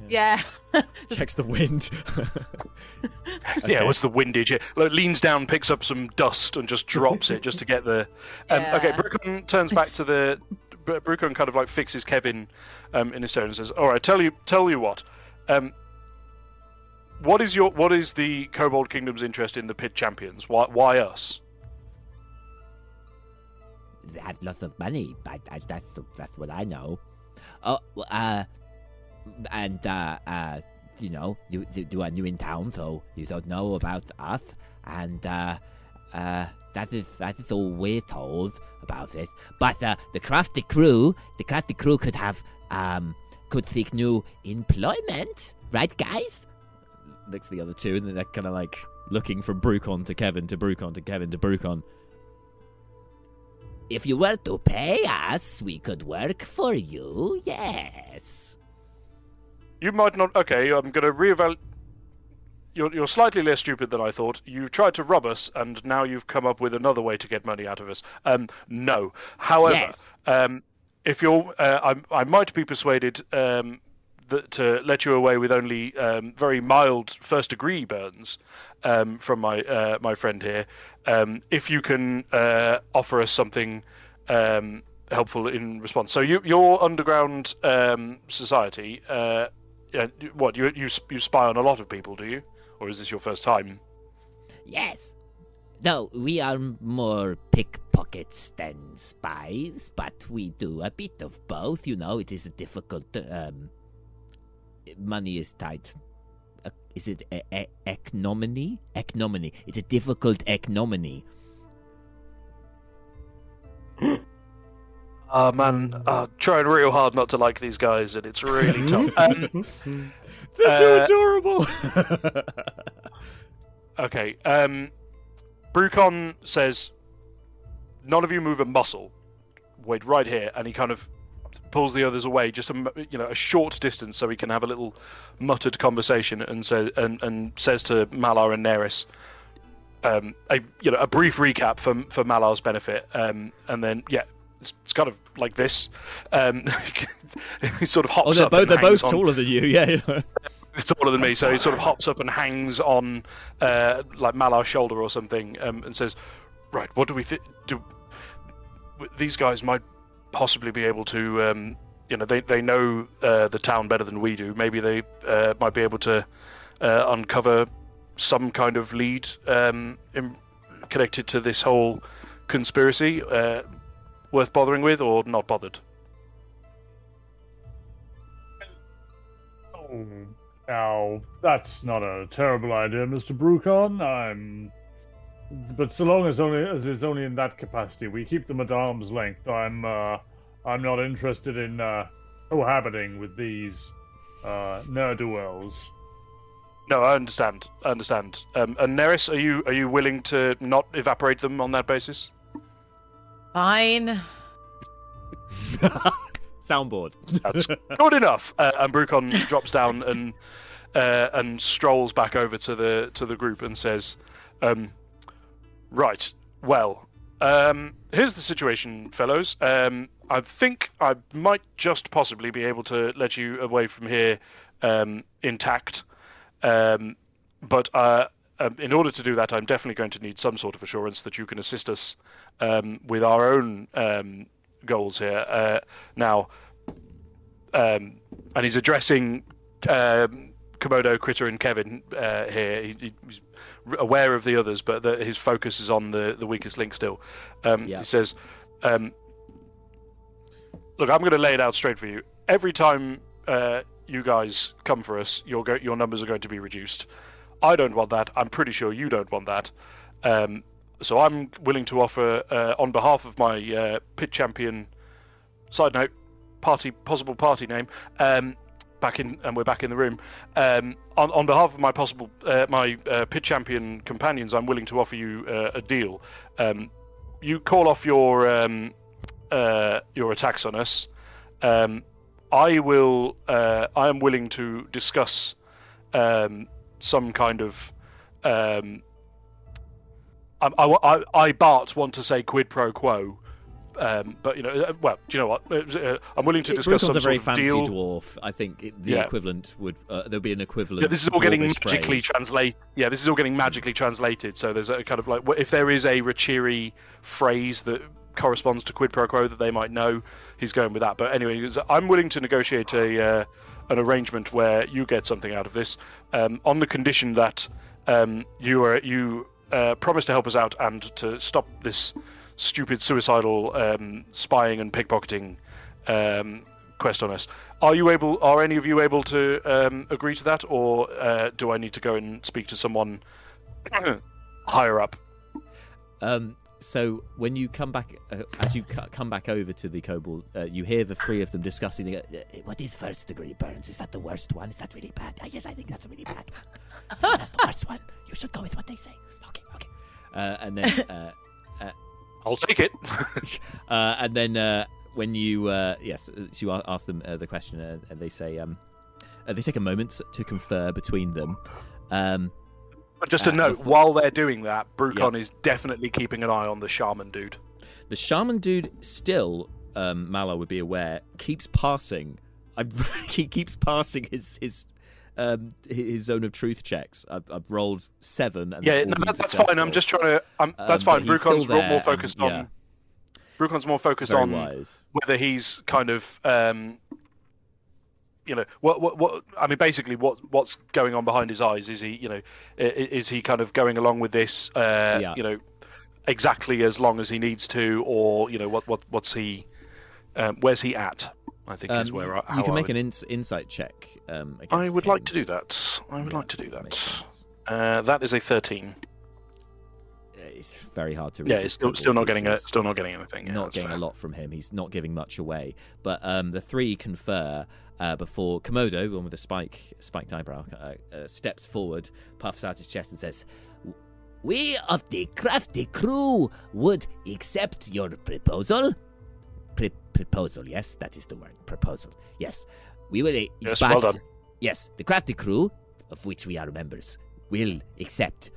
Yeah. Checks the wind. Yeah, what's the windage? Like, leans down, picks up some dust, and just drops it just to get the. Um, Okay, Yeah. Brucon turns back to the. Br- Brucon kind of like fixes Kevin um, in his turn and says, "All right, tell you, tell you what. Um, what is your what is the Kobold Kingdom's interest in the pit champions? Why why us? They have lots of money, but I, that's that's what I know. Oh, well, uh, and uh, uh, you know, you, you are new in town, so you don't know about us, and uh, uh, that is that is all we're told about it. But uh, the crafty crew, the crafty crew could have um could seek new employment, right, guys? Looks at the other two, and then they're kind of like looking from Brucon to Kevin to Brucon to Kevin to Brucon. If you were to pay us, we could work for you. Yes. You might not. Okay, I'm going to reevaluate. You're, you're slightly less stupid than I thought. You tried to rob us, and now you've come up with another way to get money out of us. Um, no. However, Yes. um, if you're, uh, I, I might be persuaded um, that to let you away with only um, very mild first-degree burns um, from my uh, my friend here. Um, if you can uh, offer us something um, helpful in response. So you, your underground um, society. Uh, yeah, what you you you spy on a lot of people, do you, or is this your first time? Yes. No, we are more pickpockets than spies, but we do a bit of both. You know, it is a difficult. Um, money is tight. Uh, is it e- e- economy? Economy. It's a difficult economy. Oh man, uh, trying real hard not to like these guys, and it's really tough. Um, They're too Uh, adorable. okay, um, Brucon says, "None of you move a muscle. Wait right here," and he kind of pulls the others away just a m- you know a short distance so he can have a little muttered conversation and says and, and says to Malar and Neris um, a you know a brief recap for for Malar's benefit um, and then yeah it's, it's kind of like this um, he sort of hops oh, they're up both they're both hangs on- taller than you. Yeah. it's taller than me, so he sort of hops up and hangs on uh, like Malar's shoulder or something, um, and says, "Right, what do we think? Do these guys might possibly be able to? Um, you know, they they know uh, the town better than we do. Maybe they uh, might be able to uh, uncover some kind of lead um, in, connected to this whole conspiracy." Worth bothering with, or not bothered? Oh, now that's not a terrible idea, Mr. Brucon. I'm, but so long as only as it's only in that capacity, we keep them at arm's length. I'm, uh, I'm not interested in uh, cohabiting with these uh, ne'er do wells. No, I understand. I understand. Um, and Neris, are you are you willing to not evaporate them on that basis? Fine. Soundboard. That's good enough. Uh, and Brucon drops down and uh, and strolls back over to the to the group and says, um, "Right, well, um, here's the situation, fellows. Um, I think I might just possibly be able to let you away from here um, intact, um, but uh, um, in order to do that, I'm definitely going to need some sort of assurance that you can assist us um, with our own um, goals here. Uh, now, um, and he's addressing um, Komodo, Critter, and Kevin uh, here. He, he's aware of the others, but the, his focus is on the, the weakest link still. Um, Yeah. He says, um, "Look, I'm going to lay it out straight for you. Every time uh, you guys come for us, your go- your numbers are going to be reduced. I don't want that. I'm pretty sure you don't want that. Um, so I'm willing to offer, uh, on behalf of my uh, pit champion. Side note, party possible party name. Um, back in, and we're back in the room. Um, on on behalf of my possible uh, my uh, pit champion companions, I'm willing to offer you uh, a deal. Um, you call off your um, uh, your attacks on us. Um, I will. I am willing to discuss some kind of. Um, I, I, I, I, Bart, want to say quid pro quo, um, but you know, uh, well, do you know what? Uh, uh, I'm willing to discuss Brucon's some a very fancy deal. dwarf. I think it, the Yeah. equivalent would uh, there'll be an equivalent. Yeah, this is all getting magically phrase. translate. Yeah, this is all getting magically translated. So there's a kind of like, if there is a Rachiri phrase that corresponds to quid pro quo that they might know, he's going with that. But anyway, I'm willing to negotiate a uh, an arrangement where you get something out of this, um, on the condition that um, you are you uh, promise to help us out and to stop this stupid suicidal um, spying and pickpocketing um, quest on us. Are you able? Are any of you able to um, agree to that, or uh, do I need to go and speak to someone higher up? Um, so when you come back, uh, as you cu- come back over to the kobold, uh, you hear the three of them discussing. They go, Uh, What is first degree burns? Is that the worst one? Is that really bad? Uh, yes, I think that's really bad. That's the worst one. You should go with what they say. Okay, okay. uh, and then uh, uh, I'll take it. uh, and then uh, when you uh, yes, uh, so you ask them uh, the question, uh, and they say um, uh, they take a moment to confer between them. Um, But just a Uh, note, while they're doing that, Brucon is definitely keeping an eye on the shaman dude. The shaman dude still, um, Malar would be aware, keeps passing. I, he keeps passing his his um, his zone of truth checks. I've, I've rolled seven. And Yeah, no, that's, that's fine. I'm just trying to. I'm, Um, that's but fine. Brucon's more, more and- focused yeah. on. Brucon's more focused Very on wise. whether he's kind of, um, you know, what, what, what. I mean, basically, what, what's going on behind his eyes? Is he, you know, is he kind of going along with this, uh, Yeah. you know, exactly as long as he needs to, or you know, what, what, what's he, um, where's he at? I think is Um, where you, I, you can I make would- an ins- insight check. Um, I would like to do that. I would Yeah, like to do that. Uh, that is a thirteen. It's very hard to. Read Yeah, it's still still not getting a, still not getting anything. Yeah, not getting fair. a lot from him. He's not giving much away. But um, the three confer uh, before Komodo, the one with the spike, spiked eyebrow, uh, uh, steps forward, puffs out his chest, and says, We of the crafty crew would accept your proposal. Pre- proposal, yes, that is the word. Proposal, yes. We will. Yes, well. Yes, the crafty crew, of which we are members, will accept.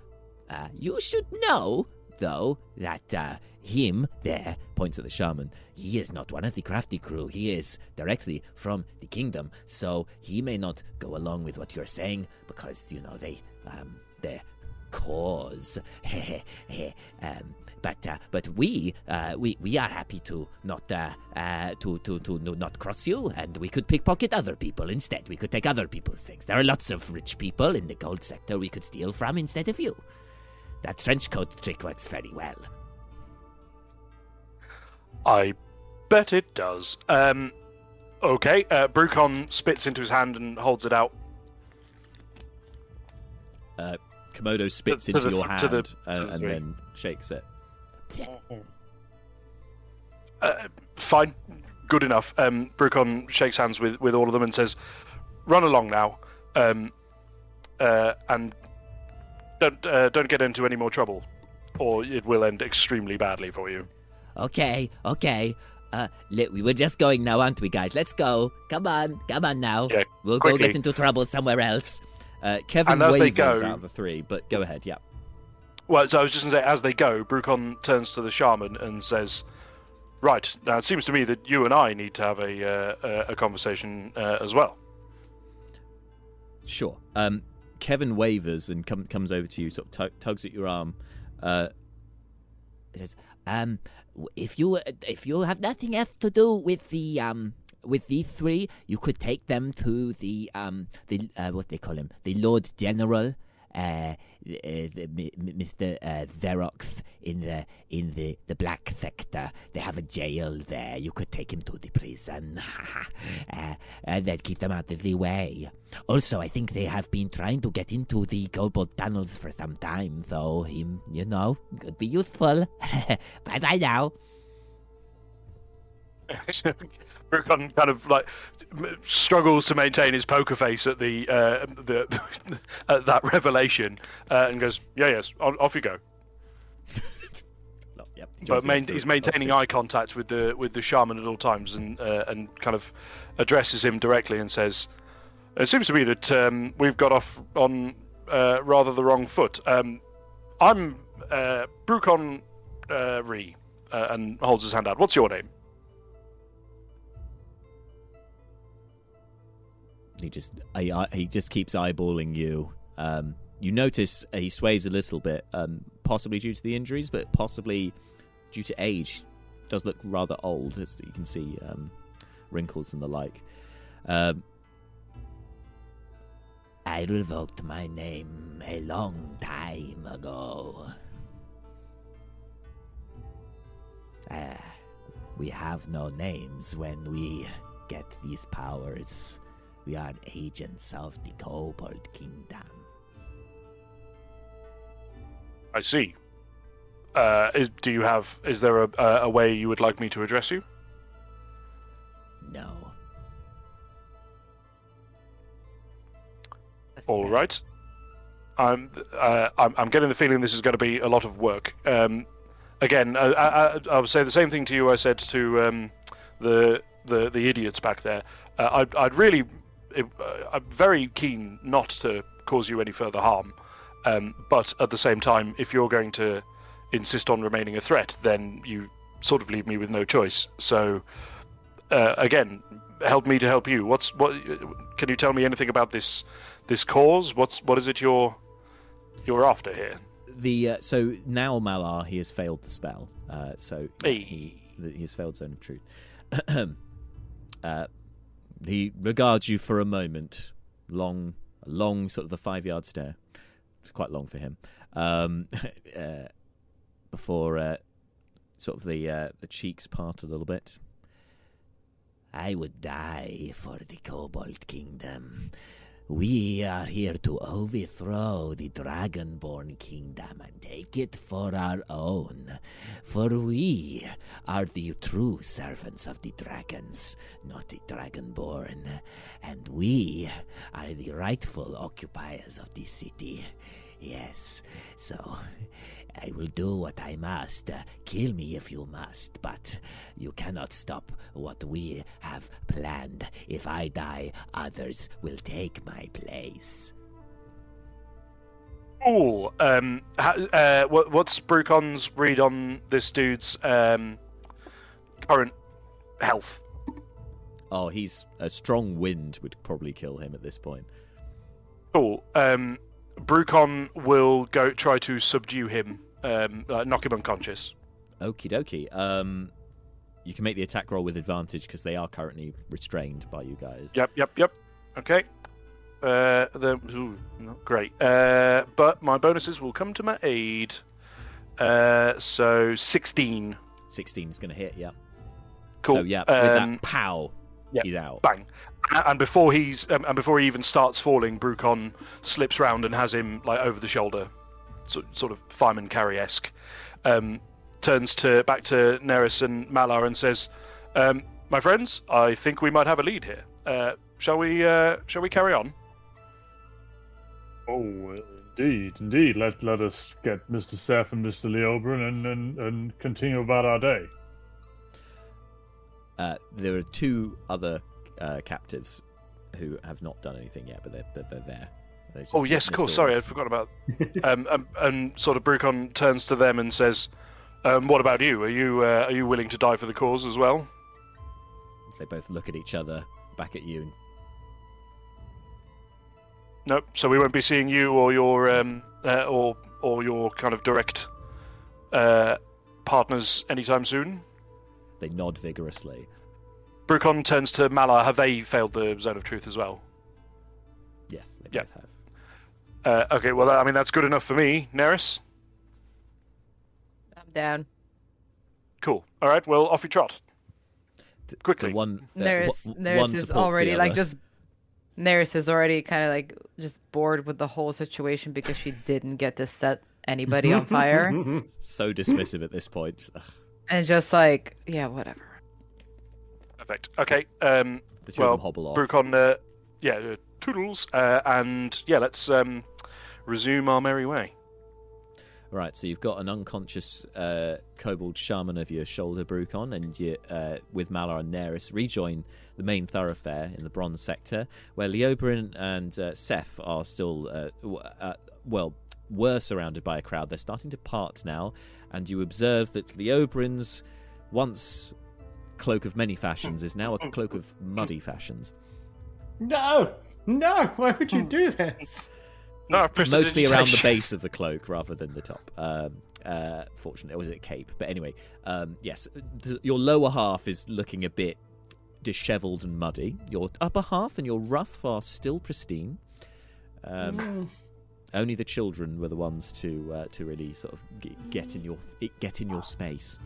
Uh, you should know, though, that uh, him there points at the shaman. he is not one of the crafty crew. He is directly from the kingdom, so he may not go along with what you're saying because you know they um their cause. um, but uh, but we uh, we we are happy to not uh, uh, to to to no- not cross you, and we could pickpocket other people instead. We could take other people's things. There are lots of rich people in the gold sector we could steal from instead of you. That trench coat trick works very well. I bet it does. Um, okay, uh, Brucon spits into his hand and holds it out. Uh, Komodo spits To- to into the your th- hand to the- uh, the and then shakes it. Uh, fine, good enough. Um, Brucon shakes hands with, with all of them and says, "Run along now, um, uh, and don't uh, don't get into any more trouble, or it will end extremely badly for you." Okay, okay. Uh, we were just going now, aren't we, guys? Let's go. Come on, come on now. Yeah, we'll go get into trouble somewhere else. Uh, Kevin And wavers go- out of the three, but go ahead. Yeah. Well, so I was just going to say, as they go, Brucon turns to the shaman and says, "Right now, it seems to me that you and I need to have a uh, a, a conversation uh, as well." Sure. Um, Kevin wavers and com- comes over to you, sort of tug- tugs at your arm. Uh, says, um, if you if you have nothing else to do with the um with these three, you could take them to the um the uh, what they call him the Lord General. Uh, the, uh, Mr. Uh, Xerox in the in the, the black sector. They have a jail there. You could take him to the prison. uh, then keep them out of the way. Also, I think they have been trying to get into the Goldbolt tunnels for some time, so him, you know, could be useful. bye bye now. Brucon kind of like struggles to maintain his poker face at the uh, the at that revelation uh, and goes, "Yeah, yes, on, off you go." no, yep, But main, he's maintaining eye contact with the with the shaman at all times and uh, and kind of addresses him directly and says, "It seems to me that um, we've got off on uh, rather the wrong foot. Um, I'm uh, Brucon uh, Ree," uh, and holds his hand out. What's your name? He just I, he just keeps eyeballing you. Um, you notice he sways a little bit, um, possibly due to the injuries, but possibly due to age. Does look rather old, as you can see um, wrinkles and the like. Um, I revoked my name a long time ago. Ah, we have no names when we get these powers. We are agents of the Kobold Kingdom. I see. Uh, is, do you have? Is there a, a a way you would like me to address you? No. All right. I'm, uh, I'm I'm getting the feeling this is going to be a lot of work. Um, again, I, I, I would say the same thing to you I said to um, the the the idiots back there. Uh, I'd, I'd really, uh, I'm very keen not to cause you any further harm. Um, but at the same time, if you're going to insist on remaining a threat, then you sort of leave me with no choice. So, uh, again, help me to help you. What's what? Can you tell me anything about this this cause? What's what is it you're you're after here? the uh, so now Malar he has failed the spell, uh, so Hey. he he has failed Zone of Truth. uh, he regards you for a moment, long, long sort of the five yard stare. It's quite long for him. Um, uh, before uh, sort of the uh, the cheeks part a little bit. I would die for the Kobold Kingdom. We are here to overthrow the Dragonborn Kingdom and take it for our own. For we are the true servants of the dragons, not the Dragonborn. And we are the rightful occupiers of this city. Yes, so I will do what I must. Kill me if you must, but you cannot stop what we have planned. If I die, others will take my place. Oh, um, uh, what, what's Brucon's read on this dude's um, current health? Oh, he's a strong wind would probably kill him at this point. Cool. Um, Brucon will go try to subdue him, um, uh, knock him unconscious. Okie dokie. Um, you can make the attack roll with advantage because they are currently restrained by you guys. Yep, yep, yep. Okay. Uh, the ooh, not great. Uh, but my bonuses will come to my aid. Uh, so sixteen. 16 is going to hit, yeah. Cool. So, yeah, with Um, that pow, yeah, he's out. Bang. A- And before he's um, and before he even starts falling, Brucon slips round and has him like over the shoulder, so, sort of fireman carry esque. Um, turns to back to Neris and Malar and says, um, "My friends, I think we might have a lead here. Uh, shall we? Uh, shall we carry on?" Oh, indeed, indeed. Let let us get Mr. Seth and Mr. Leoberon and, and, and continue about our day. Uh, there are two other uh, captives who have not done anything yet, but they're they're, they're there. They just Oh yes, of course. all Sorry, I forgot about. um, um, and sort of Brucon turns to them and says, um, "What about you? Are you uh, are you willing to die for the cause as well?" They both look at each other, back at you. Nope. So we won't be seeing you or your um, uh, or or your kind of direct uh, partners anytime soon. they nod vigorously. Brucon turns to Malar. Have they failed the zone of truth as well? Yes, they Yeah. both have. Uh, okay. Well, I mean that's good enough for me, Neris. I'm down. Cool. All right. Well, off you trot. Th- Quickly. The one, uh, Neris, w- Neris one is already like just. Neris is already kind of like just bored with the whole situation because she didn't get to set anybody on fire, so dismissive at this point. And just like, yeah, whatever. Perfect. Okay. Um, the two well, of them hobble off. Brucon, uh, yeah, uh, toodles, uh, and yeah, let's um, resume our merry way. Right, so you've got an unconscious uh, kobold shaman over your shoulder, Brucon, and you, uh, with Malar and Neris, rejoin the main thoroughfare in the Bronze Sector, where Leoberon and uh, Seth are still, uh, w- uh, well, were surrounded by a crowd. They're starting to part now, and you observe that Leoberon's once cloak of many fashions is now a cloak of muddy fashions. No, no. Why would you do this? No, mostly around the base of the cloak rather than the top. Um, uh, fortunately, or was it a cape? But anyway, um, yes, th- your lower half is looking a bit dishevelled and muddy. Your upper half and your ruff are still pristine. Um, Only the children were the ones to uh, to really sort of g- get in your get in your space.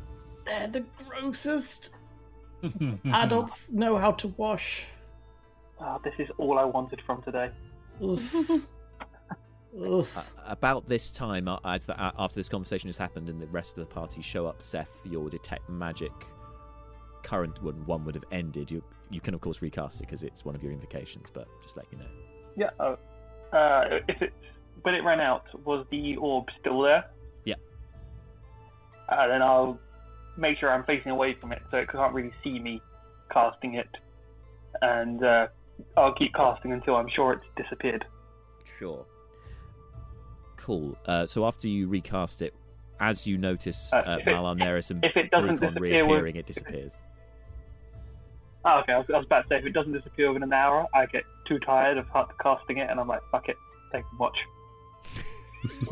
They're the grossest. Adults know how to wash. Oh, this is all I wanted from today. Oof. Oof. Uh, about this time, uh, as the, uh, after this conversation has happened and the rest of the party show up, Seth, your detect magic current one one would have ended. You you can of course recast it because it's one of your invocations, but just let you know. Yeah. Oh, uh, if it when it ran out, was the orb still there? Yeah. Uh, then I'll make sure I'm facing away from it so it can't really see me casting it, and uh, I'll keep casting until I'm sure it's disappeared. Sure. Cool. Uh, so after you recast it, as you notice Uh, uh, if it- Malar and if it doesn't Brucon reappearing, it disappears. Oh, okay, I was, I was about to say if it doesn't disappear within an hour, I get too tired of casting it, and I'm like, fuck it, take a watch.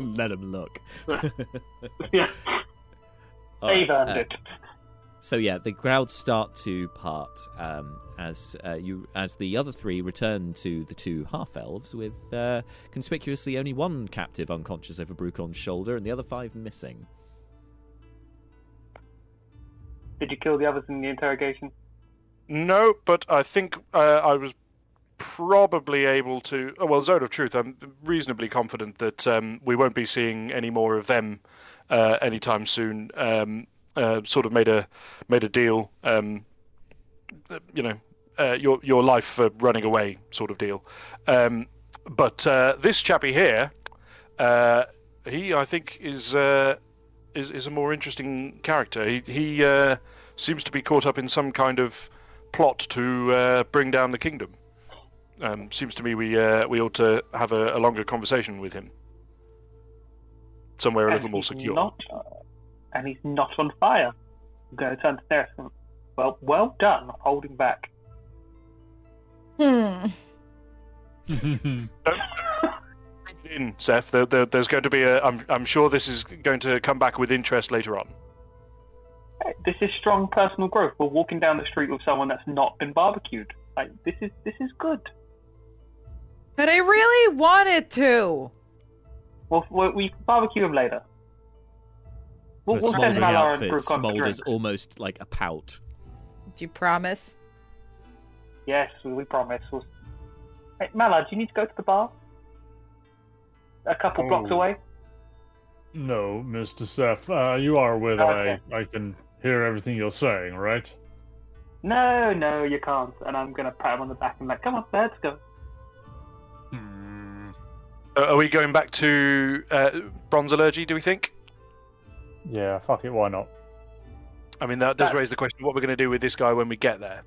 Let him look. yeah, All right, they've earned uh, it. So yeah, the crowds start to part um, as uh, you as the other three return to the two half elves with uh, conspicuously only one captive unconscious over Brucon's shoulder and the other five missing. Did you kill the others in the interrogation? No, but I think uh, I was probably able to. Oh, well, Zone of Truth. I'm reasonably confident that um, we won't be seeing any more of them uh, anytime soon. Um, uh, sort of made a made a deal. Um, you know, uh, your your life for running away, sort of deal. Um, but uh, this chappie here, uh, he I think is uh, is is a more interesting character. He he seems to be caught up in some kind of plot to bring down the kingdom. Um, seems to me we we ought to have a, a longer conversation with him, somewhere a little more he's secure. Not, uh, and he's not on fire. I'm going to turn to Neris. Well, well done, holding back. Hmm. In Seth, there, there, there's going to be a. I'm I'm sure this is going to come back with interest later on. This is strong personal growth. We're walking down the street with someone that's not been barbecued. Like this is this is good. But I really wanted to. Well, we, we can barbecue him later. We'll, the we'll send smouldering Malar and outfit Brucon for smolders drinks. almost like a pout. Do you promise? Yes, we, we promise. We'll... Hey, Malar, do you need to go to the bar? A couple blocks Oh. away. No, Mr. Seth, uh, you are aware that Okay. I, I can hear everything you're saying, right? No, no, you can't. And I'm gonna pat him on the back and like, come on, let's go. Uh, are we going back to uh, bronze allergy? Do we think? Yeah, fuck it, why not? I mean, that does That- raise the question: what we're going to do with this guy when we get there?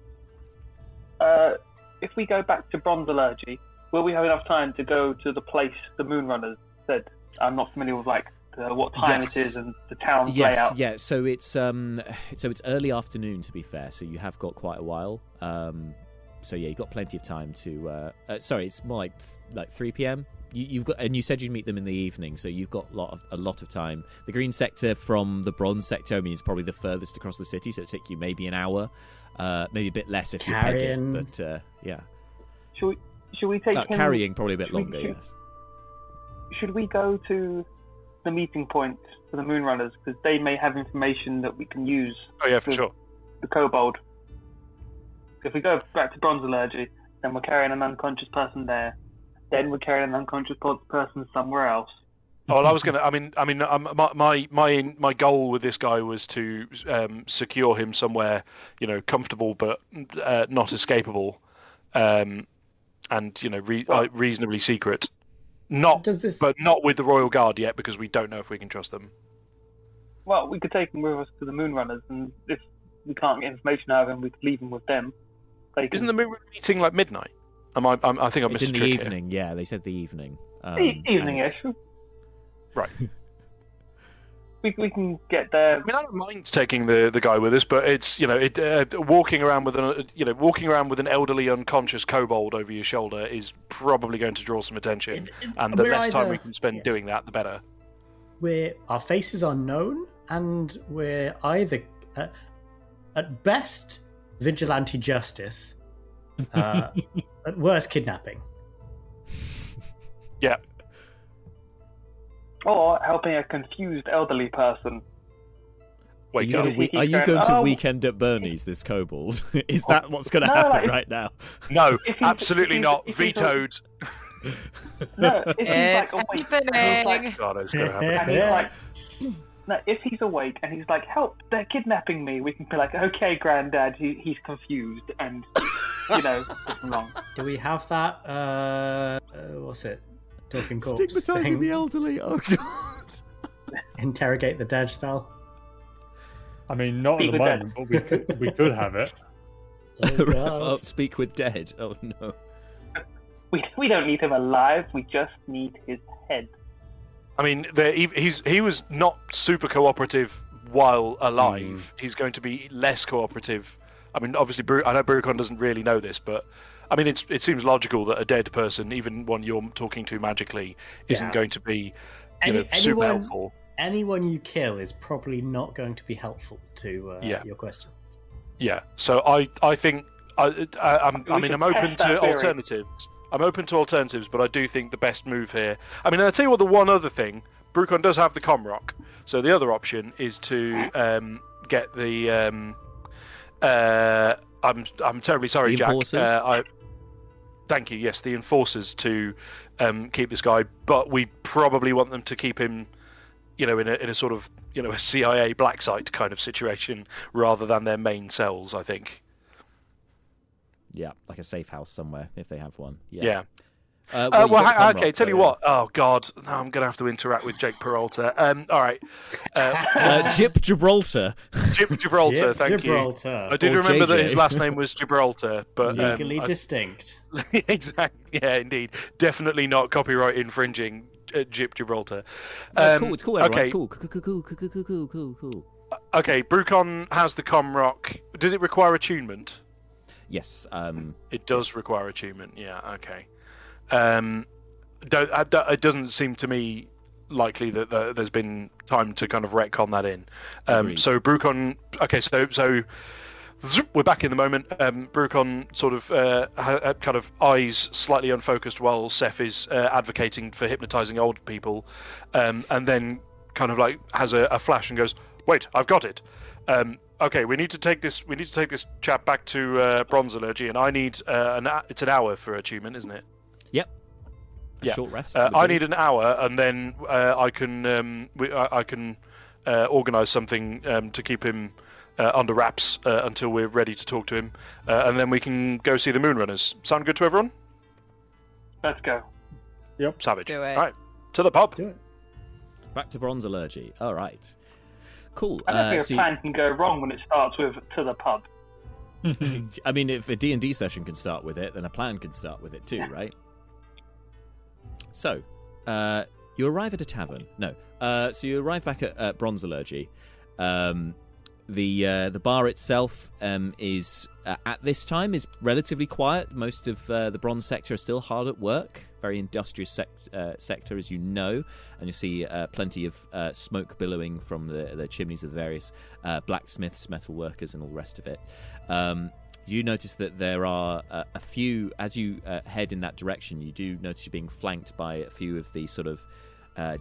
Uh, if we go back to bronzalurgy, will we have enough time to go to the place the Moonrunners said? I'm not familiar with like the, what time Yes. it is and the town's yes, layout. yeah. So it's um, so it's early afternoon to be fair. So you have got quite a while. Um, so yeah, you've got plenty of time to. Uh, uh, sorry, it's more like like three p.m. You, you've got, and you said you'd meet them in the evening, so you've got a lot of a lot of time. The green sector from the bronze sector, I mean, is probably the furthest across the city, so it'll take you maybe an hour, uh, maybe a bit less if you're Carrying. pegging. But uh, yeah, Should we? Should we take him? carrying probably a bit should we- longer. should- Yes. Should we go to the meeting point for the Moonrunners because they may have information that we can use Oh yeah, for the, sure. the kobold. If we go back to bronzalurgy, then we're carrying an unconscious person there. Then we're carrying an unconscious person somewhere else. Oh, well, I was gonna. I mean, I mean, um, my my my my goal with this guy was to um, secure him somewhere, you know, comfortable but uh, not escapable, um, and you know, re- uh, reasonably secret. Not, Does this? but not with the royal guard yet because we don't know if we can trust them. Well, we could take him with us to the Moonrunners, and if we can't get information out of him, we could leave him with them. They can... Isn't the moon meeting like midnight? Am I? I'm, I think I It's missed in the trick here. evening. Yeah, they said the evening. Um, E- evening-ish. Right. We, we can get there. I mean, I don't mind taking the, the guy with us, but it's you know, it uh, walking around with an you know walking around with an elderly unconscious kobold over your shoulder is probably going to draw some attention, and the we're less time we can spend yeah. doing that, the better. we're our faces are known, and we're either uh, at best vigilante justice, uh, at worst kidnapping. Yeah, Or helping a confused elderly person. Are you, gonna, we- are you going, going to "Oh." weekend at Bernie's this kobold? Is that what's going to No, happen like- right now? No, absolutely he's- not. he's a- Vetoed. No, if he's It's like awake, and he's like, happening. God, it's going to happen. And he's like, no, if he's awake and he's like, help, they're kidnapping me, we can be like, okay, granddad, he, he's confused and, you know, something wrong. Do we have that? Uh, uh, what's it? Talking corpse. Stigmatizing thing? the elderly. Oh god. Interrogate the dead spell. I mean, not at the with them. moment, but we could, we could have it. Oh, God. oh, speak with dead. Oh no. We, we don't need him alive, we just need his head. I mean, he, he's he was not super cooperative while alive. He's going to be less cooperative. I mean, obviously, Bru- I know Brucon doesn't really know this, but I mean, it's it seems logical that a dead person, even one you're talking to magically, isn't Yeah. going to be, you Any- know, super anyone- helpful. Anyone you kill is probably not going to be helpful to uh, Yeah. your question. Yeah. So I I think I, I I'm, I mean I'm open test that to theory. I'm open to alternatives, but I do think the best move here. I mean, I'll tell you what. The one other thing, Brucon does have the Comrock, so the other option is to um, get the. Um, uh, I'm I'm terribly sorry, Jack. Uh, I, thank you. Yes, the enforcers to um, keep this guy, but we probably want them to keep him, you know, in a in a sort of you know a CIA black site kind of situation rather than their main cells. I think. Yeah, like a safe house somewhere if they have one. Yeah. yeah. Uh, uh well, uh, well ha- okay. Rock, tell so, you what. Oh God, now I'm going to have to interact with Jake Peralta. Um, all right. Um, uh, Jip Gibraltar. Jip Gibraltar. Jip thank Gibraltar. you. I did or remember JJ. that his last name was Gibraltar, but um, legally um, distinct. Exactly. Yeah, indeed. Definitely not copyright infringing. Uh, Jip Gibraltar. Um, no, it's um, cool. It's cool. Everyone. Okay. It's cool. Cool. Cool. Cool. Cool. Cool. Cool. Uh, okay. Brucon has the comrock. Did it require attunement? Yes. Um. It does require attunement. Yeah. Okay. Um, don't, I, don't- it doesn't seem to me likely that the, there's been time to kind of retcon that in. Um, so Brucon. Okay. So so. We're back in the moment. Um, Brucon sort of uh, ha- kind of eyes slightly unfocused while Seth is uh, advocating for hypnotizing old people, um, and then kind of like has a, a flash and goes, "Wait, I've got it." Um, okay, we need to take this. We need to take this chap back to uh, Allergy, and I need uh, an. It's an hour for attunement, isn't it? Yep. A Yeah. short rest. Uh, I need an hour, and then uh, I can um, we, I, I can uh, organise something um, to keep him uh, under wraps uh, until we're ready to talk to him, uh, and then we can go see the Moonrunners. Sound good to everyone? Let's go. Yep. Savage. Do it. All right, to the pub. Do it. Back to bronze allergy. All right. Cool. I don't Uh, think so a you- plan can go wrong when it starts with to the pub. I mean, if a D&D session can start with it, then a plan can start with it too, right? So, uh, you arrive at a tavern. No. Uh, so you arrive back at uh, Bronzalurgy. Um, the uh, the bar itself um, is uh, at this time is relatively quiet. Most of uh, the bronze sector are still hard at work. Very industrious uh, sector, as you know, and you see uh, plenty of uh, smoke billowing from the, the chimneys of the various uh, blacksmiths, metal workers, and all the rest of it. Um, you notice that there are uh, a few as you uh, head in that direction. You do notice you're being flanked by a few of the sort of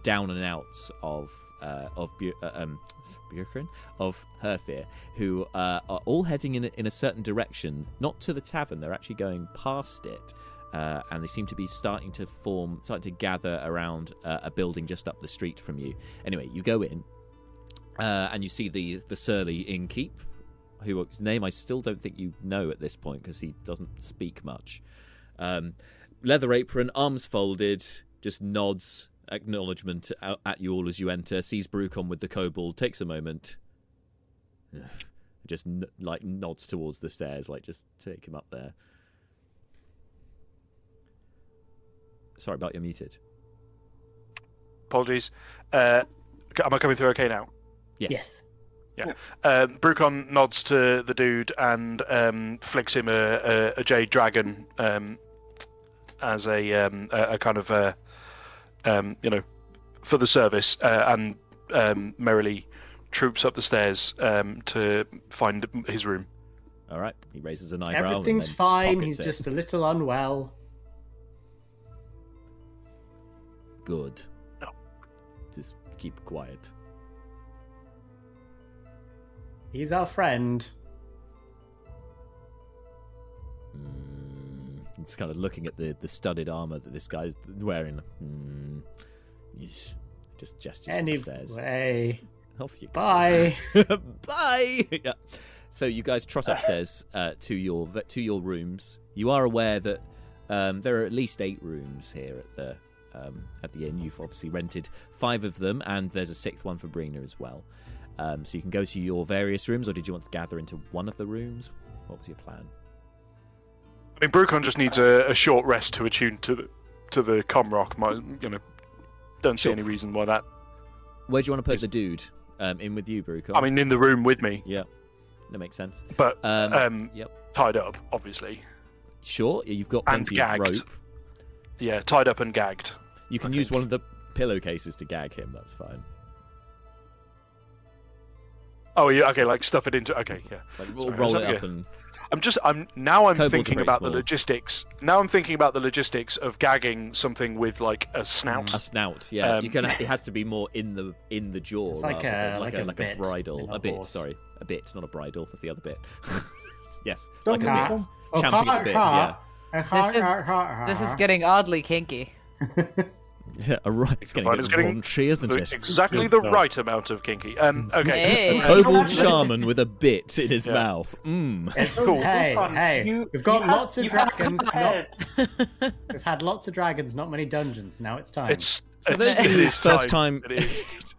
down and outs of uh, of Bu- uh, um, of Herthir, who uh, are all heading in a, in a certain direction, not to the tavern. They're actually going past it, uh, and they seem to be starting to form, starting to gather around uh, a building just up the street from you. Anyway, you go in, uh, and you see the the surly innkeep, whose name I still don't think you know at this point because he doesn't speak much. Um, leather apron, arms folded, just nods acknowledgement at at you all as you enter. Sees Brucon with the kobold, takes a moment, just like nods towards the stairs, like just take him up there. Sorry about you're muted. Apologies. Uh, am I coming through okay now? Yes. Yeah. Um, Brucon nods to the dude and um, flicks him a, a, a jade dragon um, as a, um, a, a kind of uh um, you know for the service uh, and um, merrily troops up the stairs um, to find his room. All right. He raises an eyebrow. Everything's then fine. He's it. just a little unwell. Good. Just keep quiet. He's our friend. Mm, it's kind of looking at the, the studded armor that this guy's wearing. Mm, yeesh. Just gestures to the stairs. Anyway, Off you go. bye. Bye. yeah. So you guys trot upstairs uh, to your to your rooms. You are aware that um, there are at least eight rooms here at the um, at the inn. You've obviously rented five of them, and there's a sixth one for Brina as well. Um, so you can go to your various rooms, or did you want to gather into one of the rooms? What was your plan? I mean, Brucon just needs a, a short rest to attune to the to the Comrock. My, you know, don't see any reason why that. Where do you want to put the dude? Um, in with you, Brucon? I mean, in the room with me, yeah, that makes sense. but Um, um, yep. tied up, obviously. Sure, you've got And gagged. rope. Yeah, tied up and gagged. You can I use think. one of the pillowcases to gag him. That's fine. Oh yeah, okay, like stuff it into. Okay, yeah. Like Sorry, roll, I roll was it like, up yeah. and I'm just. I'm now. I'm Kobolds thinking about small. the logistics. Now I'm thinking about the logistics of gagging something with like a snout. a snout. Yeah, you Um, can. It has to be more in the in the jaw. It's like a- like like a like bit bridle. A a bit. horse. Sorry, a bit, not a bridle. That's the other bit. yes, Don't like a bit. cut. Oh, Champing cut, a bit. cut. Yeah. This is this is getting oddly kinky. Yeah, a right. It's getting a Fine, bit it's getting raunchy, isn't the- it? exactly the right amount of kinky. Um, okay. Hey. A kobold shaman with a bit in his Yeah. mouth. Mm. It's Cool. Hey, hey, you- we've got you had- lots of you had dragons. Not, we've had lots of dragons, not many dungeons. Now it's time. It's, So it's, those of it you first time, It is.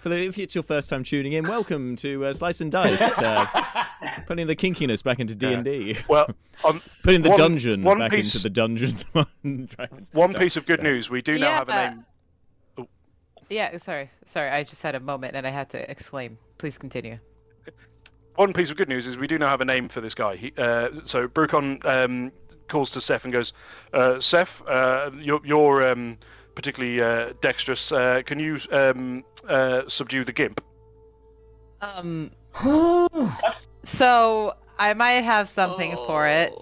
For the, if it's your first time tuning in, welcome to uh, Slice and Dice, uh, putting the kinkiness back into D and D, Well, on putting the One- dungeon one back piece- into the dungeon. One piece of good news: we do now have a Yeah. name. Yeah, sorry, sorry. I just had a moment and I had to exclaim. Please continue. One piece of good news is we do now have a name for this guy. He, uh, so Brucon um, calls to Seth and goes, uh, "Seth, uh, you're, you're um, particularly uh, dexterous. Uh, can you um, uh, subdue the gimp?" Um. so I might have something for it.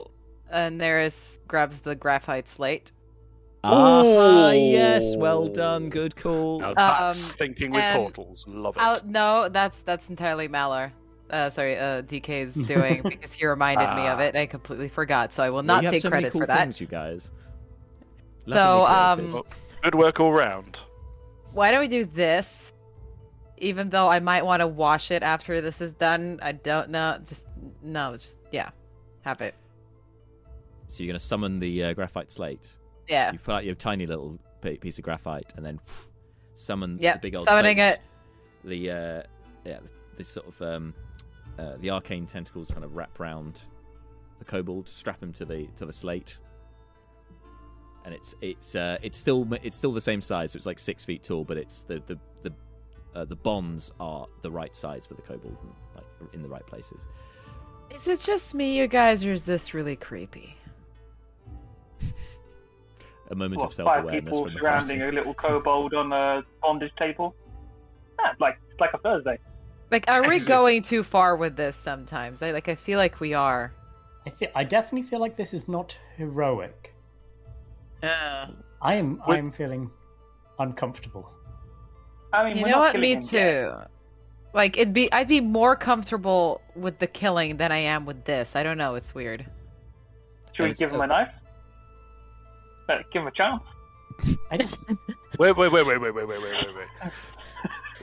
And there is grabs the graphite slate. Ah, yes, well done, good call. Now that's Um, thinking with portals. Love it. Out. No, that's that's entirely Malar. Uh, sorry, uh, DK's doing because he reminded me of Ah. it. and I completely forgot, so I will Well, not you have take so many credit cool for that. things, you guys. So, Lovingly creative. um, Good work all round. Why don't we do this? Even though I might want to wash it after this is done, I don't know. Just no, just yeah, have it. so you're gonna summon the uh, graphite slate. Yeah. You pull out your tiny little piece of graphite and then summon Yep, the big old summoning slate. it. The uh, yeah, this sort of um, uh, the arcane tentacles kind of wrap round the kobold, strap him to the to the slate, and it's it's uh, it's still it's still the same size. So it's like six feet tall, but it's the the the uh, the bonds are the right size for the kobold, and, like in the right places. Is it just me, you guys, or is this really creepy? A moment What, of self-awareness five people surrounding a little kobold on a bondage table. Yeah, like it's like a Thursday. Like, are we going too far with this sometimes? I like. I feel like we are. I th- I definitely feel like this is not heroic. Uh, I am I am feeling uncomfortable. I mean, you know what? Me too. yet. Like, it'd be. I'd be more comfortable with the killing than I am with this. I don't know. It's weird. Should we give him uh, a knife? Better give him a chance. I Wait, wait, wait, wait, wait, wait, wait, wait, wait, wait.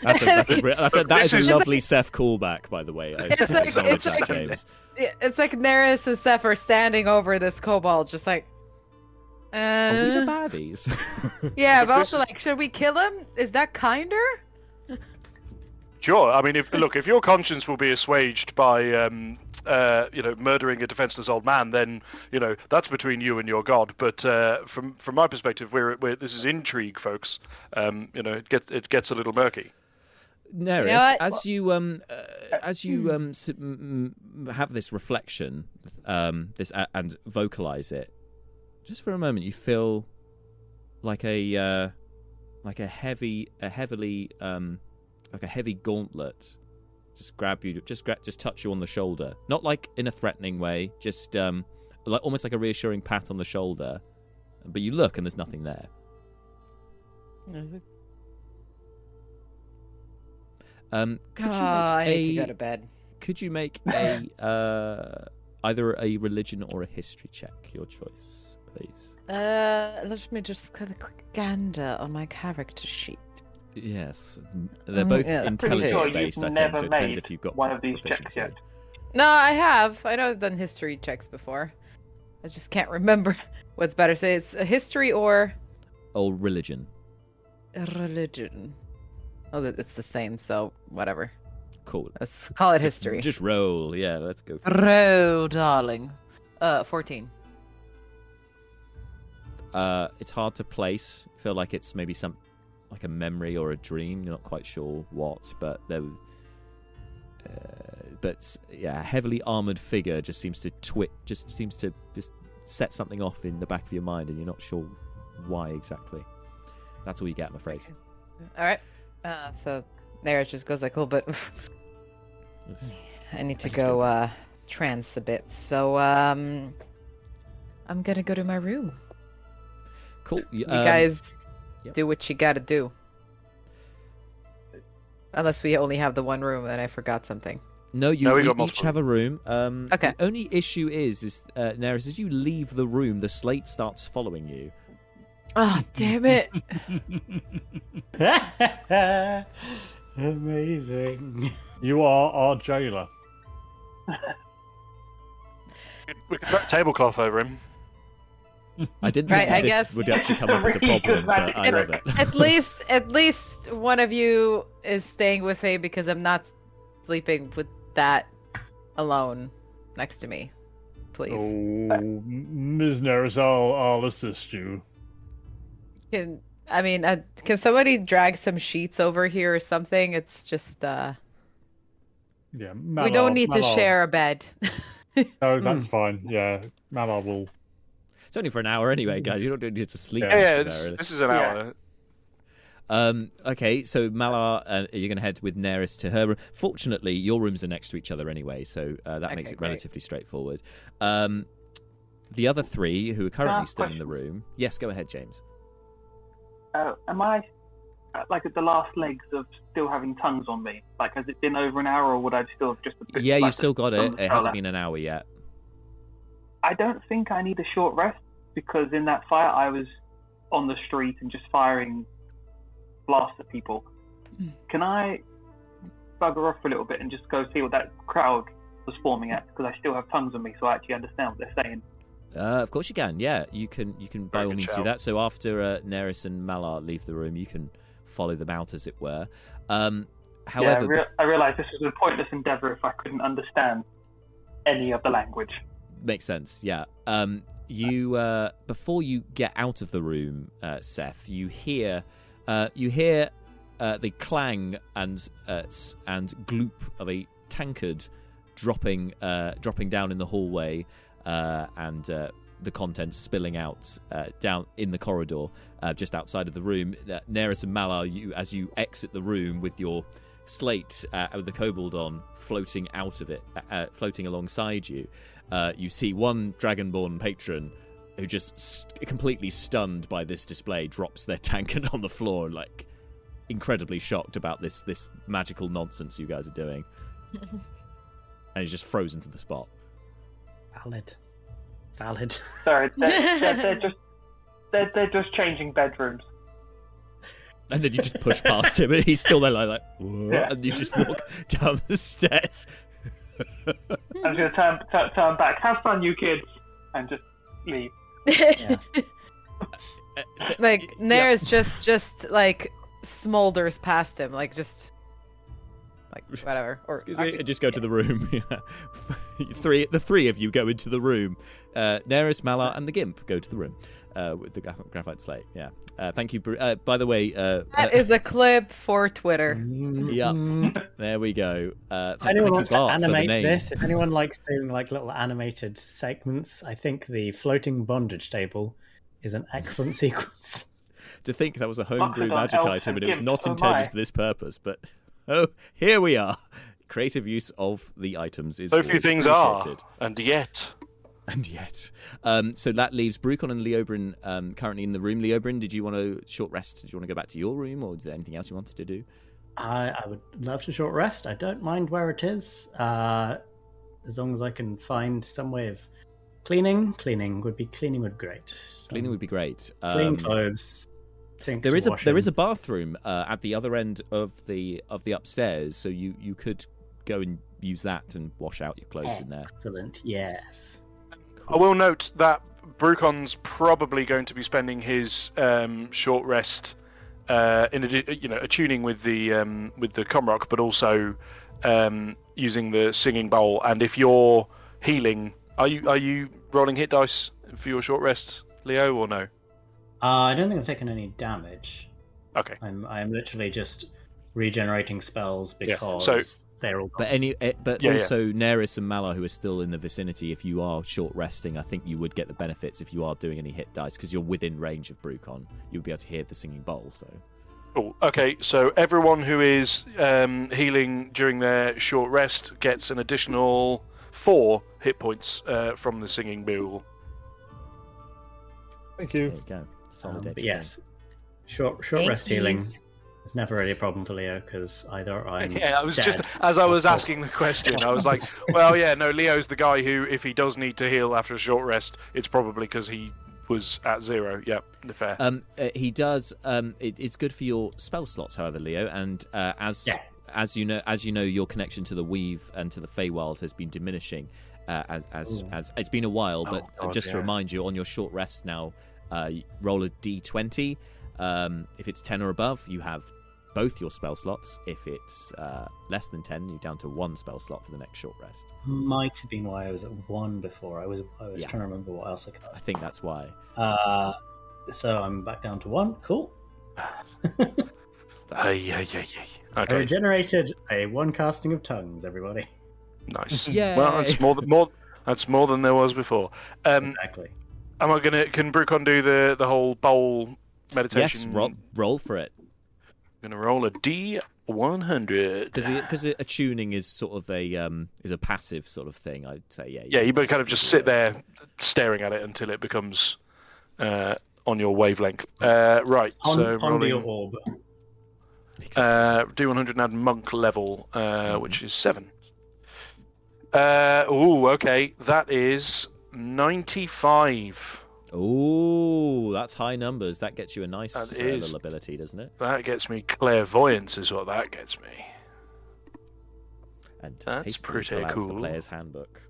That's a, that's a, that's a, Look, that this is is- a lovely Seth callback, by the way. I It's like- acknowledge it's like- James. It's like Neris and Seth are standing over this kobold, just like. Are we the Uh, baddies? yeah, but also like, should we kill him? Is that kinder? Sure. I mean, if look, if your conscience will be assuaged by, um, uh, you know, murdering a defenseless old man, then you know that's between you and your god. But uh, from from my perspective, we're, we're this is intrigue, folks. Um, you know, it gets it gets a little murky. Neris, what? as you um, uh, as you um, s- m- m- have this reflection, um, this a- and vocalize it, just for a moment, you feel like a uh, like a heavy, a heavily, um, like a heavy gauntlet, just grab you, just gra- just touch you on the shoulder, not like in a threatening way, just um, like almost like a reassuring pat on the shoulder, but you look and there's nothing there. Um, could you Oh, make I need to go to bed. could you make a uh, either a religion or a history check? Your choice, please. Uh, let me just have a quick gander on my character sheet. Yes, they're Mm, both yeah, it's intelligence sure based. I think so. It depends if you've got one of these checks yet. No, I have. I know I've done history checks before. I just can't remember what's better. So it's a history or Or religion. religion. Oh, it's the same. So whatever. Cool. Let's call it Just- history. Just roll. Yeah, let's go. for it. Darling. Uh, fourteen. Uh, it's hard to place. I feel like it's maybe some like a memory or a dream. You're not quite sure what, but there. Uh, but yeah, a heavily armored figure just seems to twit. Just seems to just set something off in the back of your mind, and you're not sure why exactly. That's all you get, I'm afraid. All right. Uh, so there it just goes like a little bit. I need to I go go- uh trance a bit. So um, I'm gonna go to my room. Cool. You, You um, guys yep. do what you gotta do. Unless we only have the one room and I forgot something. No, you, No, we each multiple. have a room. Um, Okay. The only issue is, is uh, Neris, as you leave the room, the slate starts following you. Oh damn it! Amazing. You are our jailer. We could throw a tablecloth over him. I didn't Right, think I this guess- would actually come up as a problem, but magic I love it. at least, at least one of you is staying with me because I'm not sleeping with that alone next to me. Please. Oh, Ms. Neris, I'll, I'll assist you. Can I mean, uh, can somebody drag some sheets over here or something? It's just uh, Yeah, we don't need to share a bed. No, that's fine. Yeah, Malar will. It's only for an hour anyway, guys. You don't need to sleep Yeah, Yeah, yeah. It's, this is an Yeah. hour. Um, okay, so Malar, uh, you're going to head with Neris to her room. Fortunately, your rooms are next to each other anyway, so uh, that makes it great. relatively straightforward. Um, the other three who are currently ask still in the room. Yes, go ahead, James. Uh, am I uh, like at the last legs of still having tongues on me? Like, has it been over an hour, or would I still have just? A bit Yeah, like you've still got it. It hasn't been an hour yet. I don't think I need a short rest because in that fire I was on the street and just firing blasts at people. Hmm. Can I bugger off for a little bit and just go see what that crowd was forming at? Because I still have tongues on me, so I actually understand what they're saying. Uh, of course you can. Yeah, you can. You can by all means do that. So after uh, Neris and Malar leave the room, you can follow them out, as it were. Um, However, yeah, I, rea- bef- I realised this was a pointless endeavour if I couldn't understand any of the language. Makes sense. Yeah. Um, you uh, before you get out of the room, uh, Seth, you hear uh, you hear uh, the clang and uh, and gloop of a tankard dropping uh, dropping down in the hallway, and the contents spilling out down in the corridor just outside of the room. Uh, Neris and Malar, you as you exit the room with your slate with the kobold on floating out of it, floating alongside you. Uh, you see one dragonborn patron who just st- completely stunned by this display drops their tankard on the floor, like incredibly shocked about this this magical nonsense you guys are doing, and he's just frozen to the spot. Valid. Valid. Sorry, they're, they're, they're just they're, they're just changing bedrooms. And then you just push past him, and he's still there, like, like Yeah. and you just walk down the stairs. I'm just gonna turn, turn turn back. Have fun, you kids, and just leave. like Neris just just like smolders past him, like just like whatever. Or Excuse me, and just go to the room. Three, the three of you go into the room. Uh, Neris, Malar, and the Gimp go to the room uh, with the graph- graphite slate. Yeah. Uh, thank you. Uh, by the way, uh, that is a clip for Twitter. yeah, there we go. Uh, If anyone wants to Bart, for the animate this, if anyone likes doing like little animated segments, I think the floating bondage table is an excellent sequence. To think that was a homebrew magic item and and it was not intended my. for this purpose, but oh, here we are. Creative use of the items is So few things are, and yet. And yet. Um, so that leaves Brucon and Leoberon um, currently in the room. Leoberon, did you want to short rest? Did you want to go back to your room, or is there anything else you wanted to do? I, I would love to short rest. I don't mind where it is, uh, as long as I can find some way of cleaning. Cleaning would be cleaning would be great. Cleaning would be great. Clean Um, clothes. Sink There is a there is a bathroom uh, at the other end of the of the upstairs, so you you could go and use that and wash out your clothes in there. Excellent. Yes. I will note that Brucon's probably going to be spending his um, short rest uh, in a, you know attuning with the um, with the Comrock, but also um, using the singing bowl. And if you're healing, are you are you rolling hit dice for your short rest, Leo, or no? Uh, I don't think I've taken any damage. Okay. I'm I'm literally just regenerating spells Yeah, because so- they're all. But any, eh, but Yeah, yeah. also Neris and Malar, who are still in the vicinity, if you are short resting, I think you would get the benefits if you are doing any hit dice because you're within range of Brucon. You'll be able to hear the singing bowl. So Cool. Okay, so everyone who is um, healing during their short rest gets an additional four hit points uh, from the singing bowl. Thank there you. you go. Solid Um, yes, short short Thank rest healing yous. is never really a problem for Leo because either I'm Yeah, I was just as I was or- asking the question, I was like, well, yeah, no, Leo's the guy who, if he does need to heal after a short rest, it's probably because he was at zero. Yep, fair. Um, uh, he does. Um, it, it's good for your spell slots, however, Leo. And uh, as Yeah. as you know, as you know, your connection to the Weave and to the Feywild has been diminishing. Uh, as as, Ooh. as it's been a while, but Oh, God, just to remind you, on your short rest now, uh, you roll a d20. Um, if it's ten or above, you have both your spell slots. If it's uh, less than ten, you're down to one spell slot for the next short rest. Might have been why I was at one before. I was I was Yeah. trying to remember what else I could. I think that's why. Uh, so I'm back down to one. Cool. Ay, ay, ay, ay. I Okay, regenerated a one casting of tongues. Everybody. nice. Yay. Well, that's more than more. That's more than there was before. Um, exactly. am I gonna? Can Brucon do the the whole bowl meditation? Yes, roll roll for it. I'm gonna roll a D one hundred. because because a tuning is sort of a um is a passive sort of thing. I'd say yeah. Yeah, you better kind of just sit there staring at it until it becomes uh, on your wavelength. Uh, right, On, so on rolling, your orb. uh, do 100 and add monk level, uh, which is seven. Uh, ooh, okay, that is 95. Oh, that's high numbers. That gets you a nice uh, little ability, doesn't it? That gets me clairvoyance, is what that gets me. And That's pretty out The cool. player's handbook.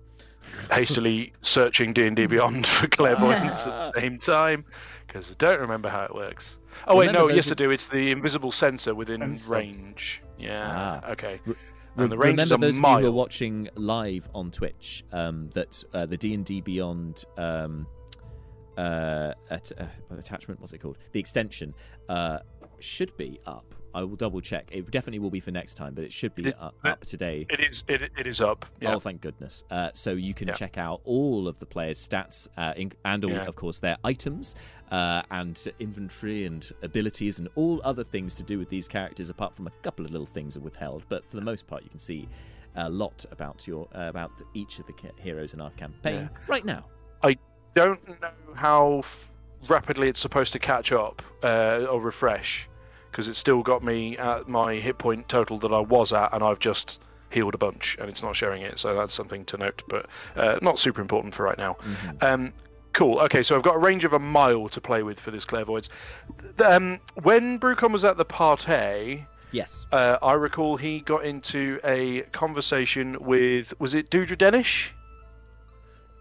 Hastily searching D and D Beyond for clairvoyance at the same time, because I don't remember how it works. Oh wait, Remember no, yes I do. It's the invisible sensor within range. Yeah. Ah. Okay. Re- And the range is Remember a those of you who are watching live on Twitch um, that uh, the D and D Beyond um, uh, at, uh, attachment, what's it called? The extension uh, should be up. I will double check. It definitely will be for next time, but it should be It- up, it- up today. It is. It, it is up. Yeah. Oh, thank goodness! Uh, so you can Yeah. check out all of the players' stats uh, and all, Yeah. of course, their items uh, and inventory and abilities and all other things to do with these characters. Apart from a couple of little things are withheld, but for the most part, you can see a lot about your uh, about each of the heroes in our campaign right now. Don't know how f- rapidly it's supposed to catch up uh, or refresh because it's still got me at my hit point total that I was at, and I've just healed a bunch, and it's not showing it. So that's something to note, but uh, not super important for right now. Um, cool. Okay, so I've got a range of a mile to play with for this clairvoyance. Um, when Brucon was at the party, Yes. uh, I recall he got into a conversation with was it Dudra Denish?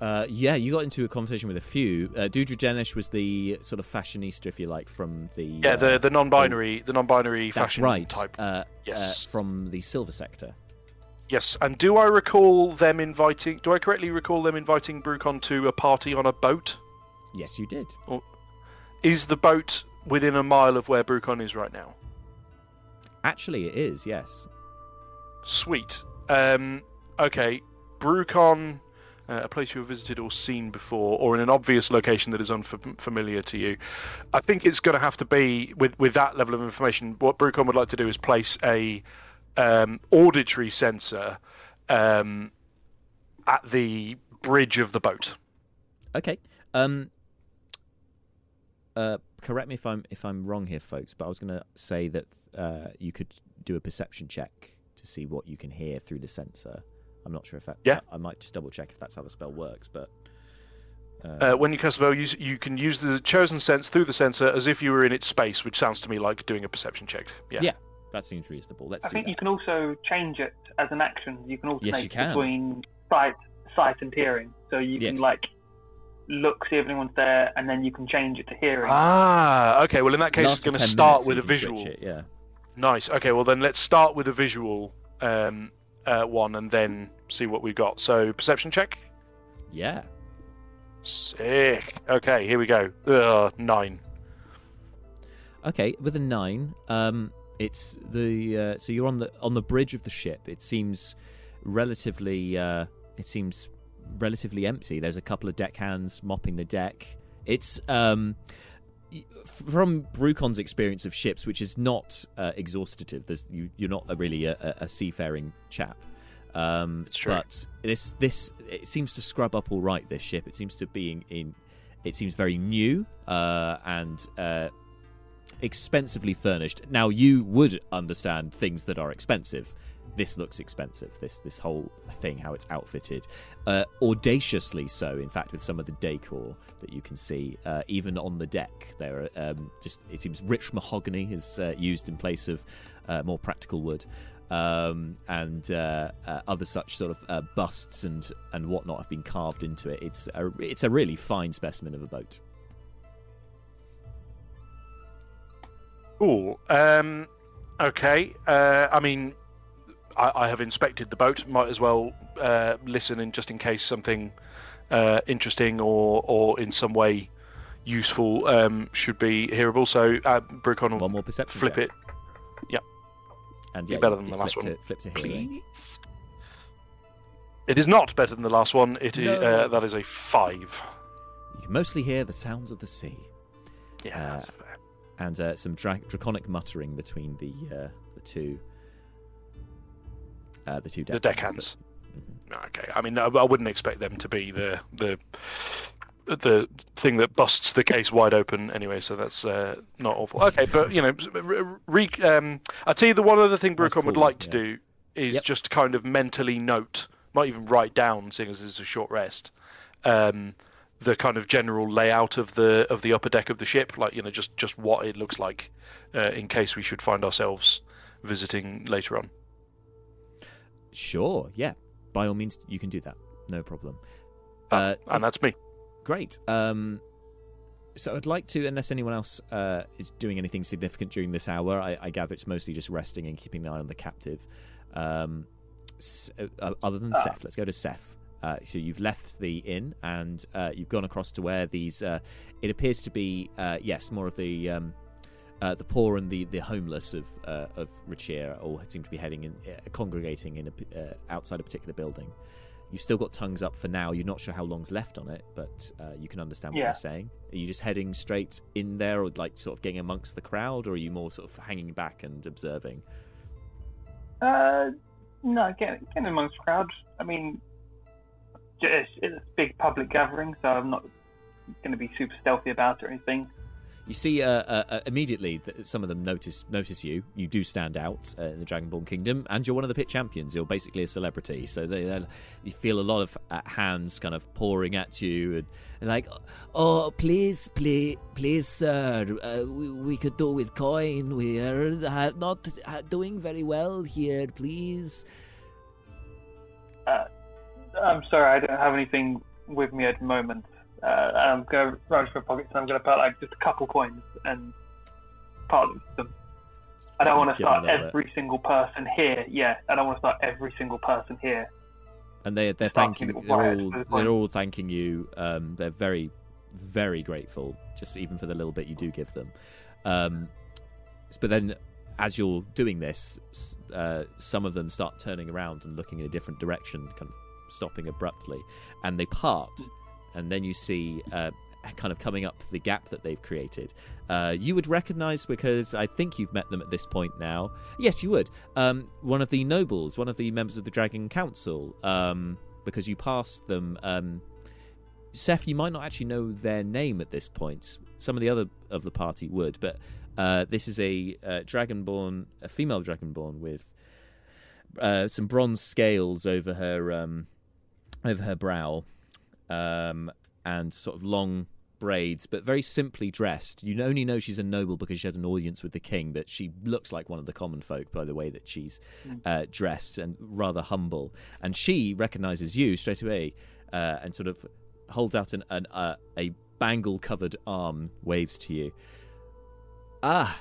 Uh, yeah, you got into a conversation with a few. Uh, Dudra Denish was the sort of fashionista, if you like, from the Yeah, uh, the the non-binary, the non-binary that's fashion right. type. Uh, Yes. uh, from the Silver Sector. Yes, and do I recall them inviting? Do I correctly recall them inviting Brucon to a party on a boat? Yes, you did. Is the boat within a mile of where Brucon is right now? Actually, it is. Yes. Sweet. Um, okay, Brucon, uh, a place you have visited or seen before, or in an obvious location that is unfamiliar to you. I think it's going to have to be with with that level of information. What Brucon would like to do is place a um, auditory sensor um, at the bridge of the boat. Okay. Um. Uh, correct me if I'm if I'm wrong here, folks. But I was going to say that uh, you could do a perception check to see what you can hear through the sensor. I'm not sure if that. Yeah. I might just double check if that's how the spell works, but. Uh, when you cast a spell, you, you can use the chosen sense through the sensor as if you were in its space, which sounds to me like doing a perception check. Yeah. Yeah. that seems reasonable. Let's I think that. you can also change it as an action. You can alternate Yes, you can. between sight, sight and hearing. So you can like look, see if anyone's there, and then you can change it to hearing. Ah, okay. Well, in that case, Lasts it's going to start minutes, with a visual. it, yeah. Nice. Okay. Well, then let's start with a visual um, uh, one, and then see what we've got. So, perception check. Yeah. Sick. Okay. Here we go. Ugh, nine. Okay, with a nine, um, it's the uh, so you're on the on the bridge of the ship. It seems relatively uh, it seems relatively empty. There's a couple of deckhands mopping the deck. It's um, from Brucon's experience of ships, which is not uh, exhaustative. There's, you, you're not a really a, a- a seafaring chap. Um, It's true. But this this it seems to scrub up all right. This ship. It seems to be in, in it seems very new uh, and uh, expensively furnished. Now you would understand things that are expensive. This looks expensive. This this whole thing, how it's outfitted, uh, audaciously so. In fact, with some of the decor that you can see, uh, even on the deck, there are um, just it seems rich mahogany is uh, used in place of uh, more practical wood. Um, and uh, uh, other such sort of busts and, and whatnot have been carved into it. It's a, it's a really fine specimen of a boat. Cool. Um, okay. I mean, I, I have inspected the boat. Might as well uh, listen in just in case something uh, interesting or or in some way useful um, should be hearable. So, uh, Brucon will One more perception flip check. it. Yep. And Be yeah, better you- than the last one. To, flip to hearing. Please. It is not better than the last one. It is No. uh, that is a five. You can mostly hear the sounds of the sea. Yeah. Uh, that's fair. and uh, some dra- draconic muttering between the uh, the two uh, the two The deckhands. deckhands. Okay. I mean, I, I wouldn't expect them to be the the the thing that busts the case wide open anyway. So that's uh, not awful. Okay, but you know, re, um, I tell you the one other thing Brucon would cool, like to yeah. do is Yep. just kind of mentally note, might even write down, seeing as it's a short rest, um, the kind of general layout of the of the upper deck of the ship, like you know, just just what it looks like, uh, in case we should find ourselves visiting later on. Sure, yeah. By all means, you can do that. No problem. Uh, and that's me. Great. Um, so I'd like to, unless anyone else uh, is doing anything significant during this hour, I, I gather it's mostly just resting and keeping an eye on the captive. Um, S- uh, other than Ah. Seth, let's go to Seth. Uh, so you've left the inn and uh, you've gone across to where these. Uh, it appears to be uh, yes, more of the um, uh, the poor and the, the homeless of uh, of Richir all seem to be heading in, uh, congregating in a, uh, outside a particular building. You've still got tongues up for now. You're not sure how long's left on it, but uh, you can understand what Yeah. they're saying. Are you just heading straight in there, or like sort of getting amongst the crowd, or are you more sort of hanging back and observing? Uh, no, getting getting amongst crowds. I mean, it's, it's a big public gathering, so I'm not going to be super stealthy about it or anything. You see, uh, uh, uh, immediately that some of them notice notice you. You do stand out uh, in the Dragonborn Kingdom, and you're one of the pit champions. You're basically a celebrity, so they, you feel a lot of uh, hands kind of pouring at you, and, and like, Oh, please, please, please, sir. Uh, we, we could do with coin. We are not doing very well here. Please. I'm sorry, I don't have anything with me at the moment. Uh, I'm going to rummage for pockets and I'm going to put like just a couple coins and part of them. I don't want to Give them a start bit. every single person here. Yeah, I don't want to start every single person here. and they they're thanking. They're all they're all thanking you. Um, they're very very grateful, just even for the little bit you do give them. Um, but then, as you're doing this, uh, some of them start turning around and looking in a different direction, kind of stopping abruptly, and they part. And then you see, uh, kind of coming up the gap that they've created. Uh, you would recognize because I think you've met them at this point now. Yes, you would. Um, one of the nobles, one of the members of the Dragon Council, um, because you passed them. Um, Seth, you might not actually know their name at this point. Some of the other of the party would, but uh, this is a uh, dragonborn, a female dragonborn with uh, some bronze scales over her um, over her brow, um, and sort of long braids, but very simply dressed. You only know she's a noble because she had an audience with the king, but she looks like one of the common folk by the way that she's uh, dressed and rather humble. And she recognizes you straight away uh, and sort of holds out an, an uh, a bangle covered arm, waves to you. Ah,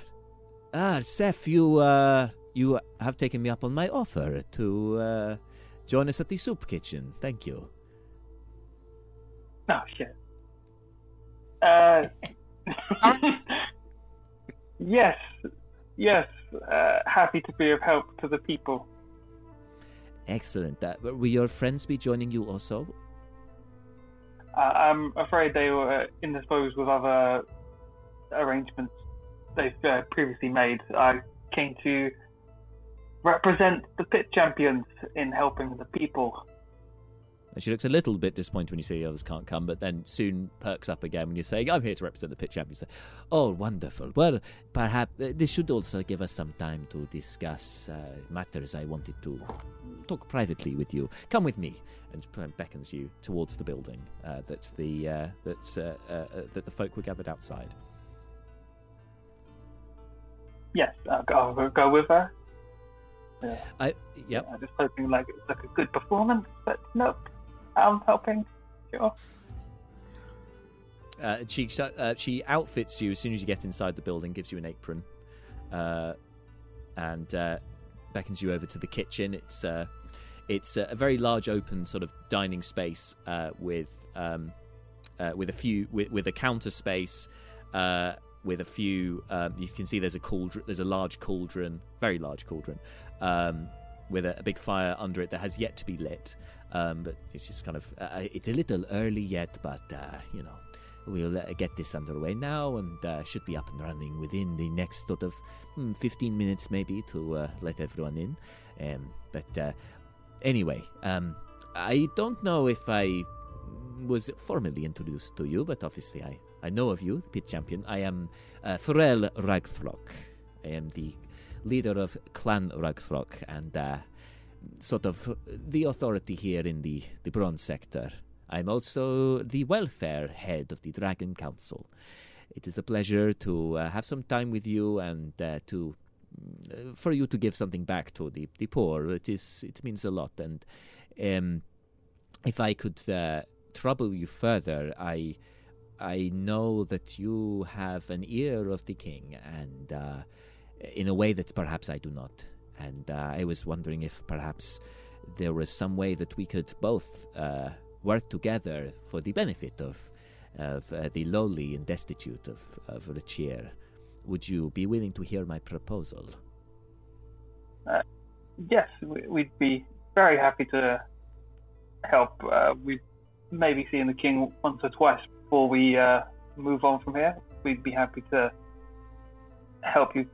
ah, Seth, you uh, you have taken me up on my offer to uh, join us at the soup kitchen. Thank you. Oh shit. Uh, yes, yes. Uh, happy to be of help to the people. Excellent. Uh, will your friends be joining you also? Uh, I'm afraid they were indisposed with other arrangements they've uh, previously made. I came to represent the pit champions in helping the people. And she looks a little bit disappointed when you say the others can't come, but then soon perks up again when you're saying, I'm here to represent the pit champions. Oh, wonderful. Well, perhaps uh, this should also give us some time to discuss uh, matters I wanted to talk privately with you. Come with me. And beckons you towards the building uh, that's the uh, that's uh, uh, uh, that the folk were gathered outside. Yes, I'll go, I'll go with her. Yeah. I yep. I'm just hoping like it's like a good performance, but nope. I'm helping. Sure. Uh, she uh, she outfits you as soon as you get inside the building, gives you an apron, uh, and uh, beckons you over to the kitchen. It's uh, it's a very large, open sort of dining space uh, with um, with a few with, with a counter space. With a few, um, you can see there's a cauldron. There's a large cauldron, very large cauldron, um, with a, a big fire under it that has yet to be lit. Um, but it's just kind of uh, it's a little early yet, but uh, you know we'll uh, get this underway now and uh, should be up and running within the next sort of hmm, 15 minutes maybe to uh, let everyone in um, but uh, anyway um, i don't know if i was formally introduced to you but obviously i, I know of you the pit champion i am uh, Pharrell Ragthrok. i am the leader of clan Ragthrok and uh, sort of the authority here in the, the bronze sector I'm also the welfare head of the Dragon Council. It is a pleasure to uh, have some time with you and uh, to uh, for you to give something back to the, the poor. It is it means a lot. And um, if I could uh, trouble you further, I I know that you have an ear of the king, and uh, in a way that perhaps I do not. And uh, I was wondering if perhaps there was some way that we could both uh, work together for the benefit of of uh, the lowly and destitute of of Richier. Would you be willing to hear my proposal? Yes, we- we'd be very happy to help. Uh, we've maybe seen the king once or twice before we uh, move on from here. We'd be happy to help you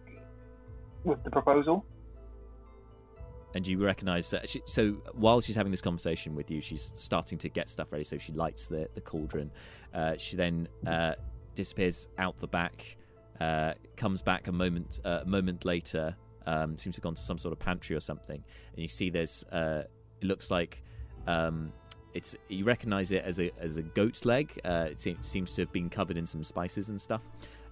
with the proposal. And you recognize that she, so while she's having this conversation with you she's starting to get stuff ready so she lights the, the cauldron. Uh, she then uh, disappears out the back uh, comes back a moment uh, a moment later um, seems to have gone to some sort of pantry or something and you see there's uh, it looks like um, it's you recognize it as a as a goat's leg. Uh, it seems, seems to have been covered in some spices and stuff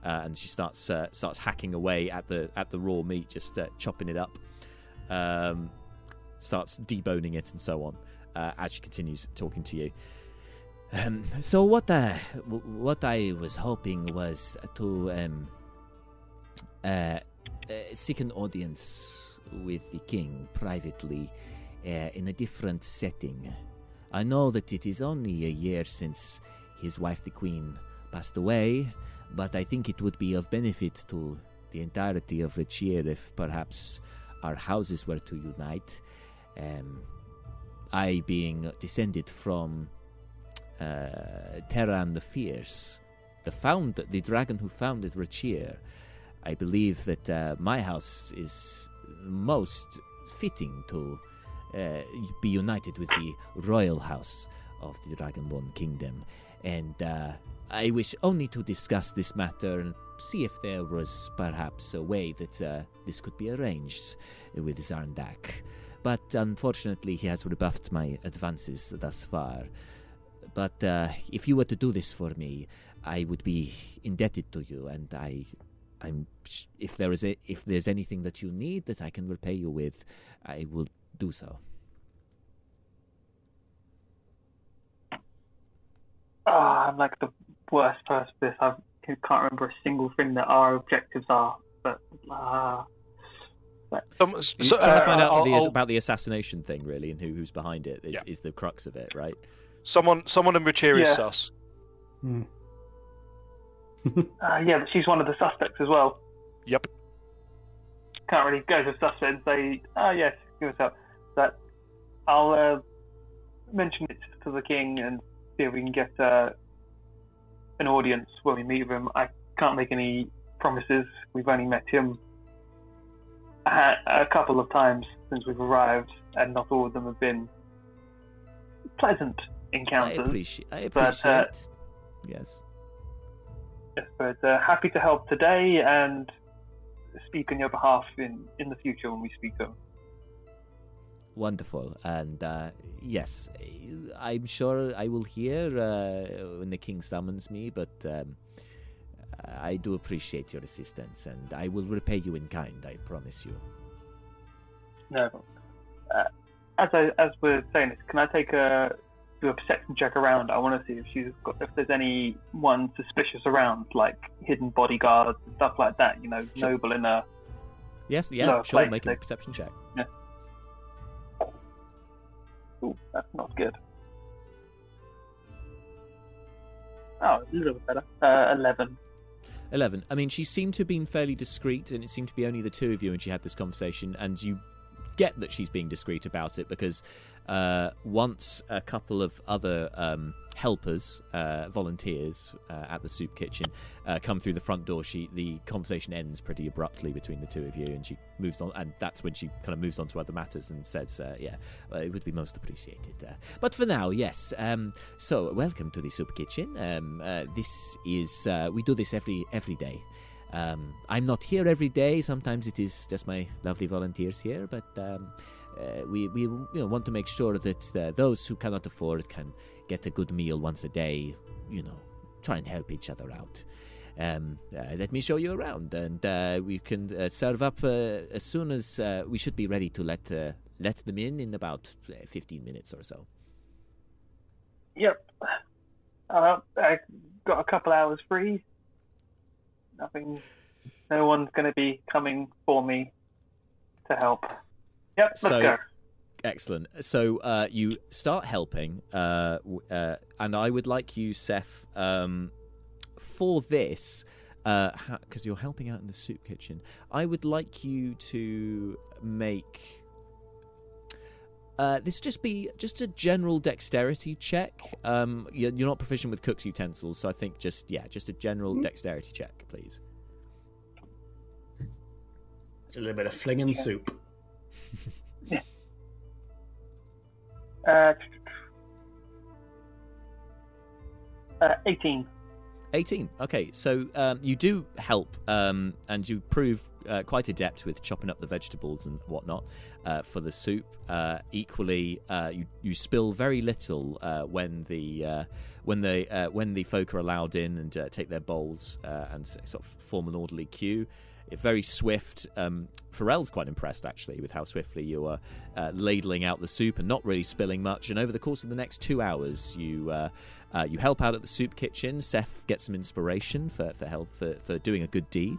and she starts starts hacking away at the at the raw meat just chopping it up um, starts deboning it and so on uh, as she continues talking to you. Um, so what I what I was hoping was to um, uh, uh, seek an audience with the king privately uh, in a different setting. I know that it is only a year since his wife, the queen, passed away, but I think it would be of benefit to the entirety of Richier if perhaps our houses were to unite. Um, I being descended from uh, Terran the Fierce, the found the dragon who founded Richier. I believe that uh, my house is most fitting to uh, be united with the royal house of the Dragonborn Kingdom, and uh, I wish only to discuss this matter and see if there was perhaps a way that uh, this could be arranged with Zarndak. But unfortunately, he has rebuffed my advances thus far. But uh, if you were to do this for me, I would be indebted to you, and I, I'm. If there is a, if there's anything that you need that I can repay you with, I will do so. Ah, I'm like the worst person for this. I can't remember a single thing that our objectives are. But ah, Um, You're so, trying to uh, find out I'll- the, I'll- about the assassination thing, really, and who who's behind it is, Yeah. is the crux of it, right? someone, someone in Richiri is Yeah. sus. uh, yeah, but she's one of the suspects as well. Yep. Can't really go to suspect and say, "Ah, yes, give us up." That I'll uh, mention it to the king and see if we can get uh, an audience when we meet with him. I can't make any promises. We've only met him a, a couple of times since we've arrived, and not all of them have been pleasant I encounters. appreciate. I But, appreciate. uh, yes. Yes, but uh, happy to help today and speak on your behalf in, in the future when we speak to him. Wonderful. And uh, yes, I'm sure I will hear uh, when the king summons me, but um, I do appreciate your assistance and I will repay you in kind, I promise you. No. Uh, as I as we're saying this, can I take a do a perception check around? I want to see if she's got if there's anyone suspicious around, like hidden bodyguards and stuff like that. You know, Sure. noble in a Yes, yeah, sure, make a perception check. Ooh, that's not good. Oh, a little bit better. Uh, Eleven. 11. I mean, she seemed to have been fairly discreet, and it seemed to be only the two of you, and she had this conversation, and you get that she's being discreet about it because uh, once a couple of other um, helpers, uh, volunteers uh, at the soup kitchen, uh, come through the front door, she the conversation ends pretty abruptly between the two of you, and she moves on, and that's when she kind of moves on to other matters and says, uh, "Yeah, it would be most appreciated." Uh, but for now, yes. Um, so, welcome to the soup kitchen. Um, this is we do this every every day. Um, I'm not here every day. Sometimes it is just my lovely volunteers here, but um, uh, we we you know, want to make sure that uh, those who cannot afford can get a good meal once a day. You know, try and help each other out. Um, uh, let me show you around, and uh, we can uh, serve up uh, as soon as we should be ready to let let them in in about 15 minutes or so. Yep. I, got a couple hours free. Nothing. No one's going to be coming for me to help. Yep, let's So- go. Excellent. So uh, you start helping, uh, uh, and I would like you, Seth, um, for this, because you're helping out in the soup kitchen. I would like you to make. Uh, this just be just a general dexterity check. Um, you're, you're not proficient with cook's utensils, so I think just yeah, just a general dexterity check, please. Just a little bit of flinging soup. Uh, uh, 18. 18. Okay, so um, you do help, um, and you prove uh, quite adept with chopping up the vegetables and whatnot uh, for the soup. Uh, equally, uh, you you spill very little uh, when the uh, when the when the folk are allowed in and take their bowls and sort of form an orderly queue. Very swift. Um, Pharrell's quite impressed actually with how swiftly you are uh, ladling out the soup and not really spilling much. And over the course of the next two hours, you uh, uh, you help out at the soup kitchen. Seth gets some inspiration for for help for, for doing a good deed,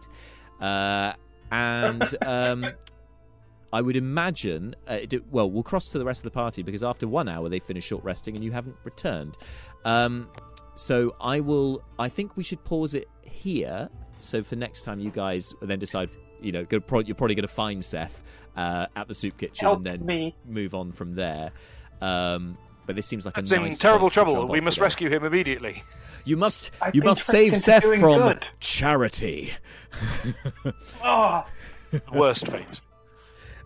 uh, and um, I would imagine. Uh, it, well, we'll cross to the rest of the party because after one hour they finish short resting and you haven't returned. Um, so I will. I think we should pause it here. So for next time, you guys then decide. You know, go, you're probably going to find Seth uh, at the soup kitchen Help and then me. move on from there. Um, but this seems like a It's in terrible trouble. We must today. rescue him immediately. You must. I've you must save Seth from good. charity. Oh, Worst fate.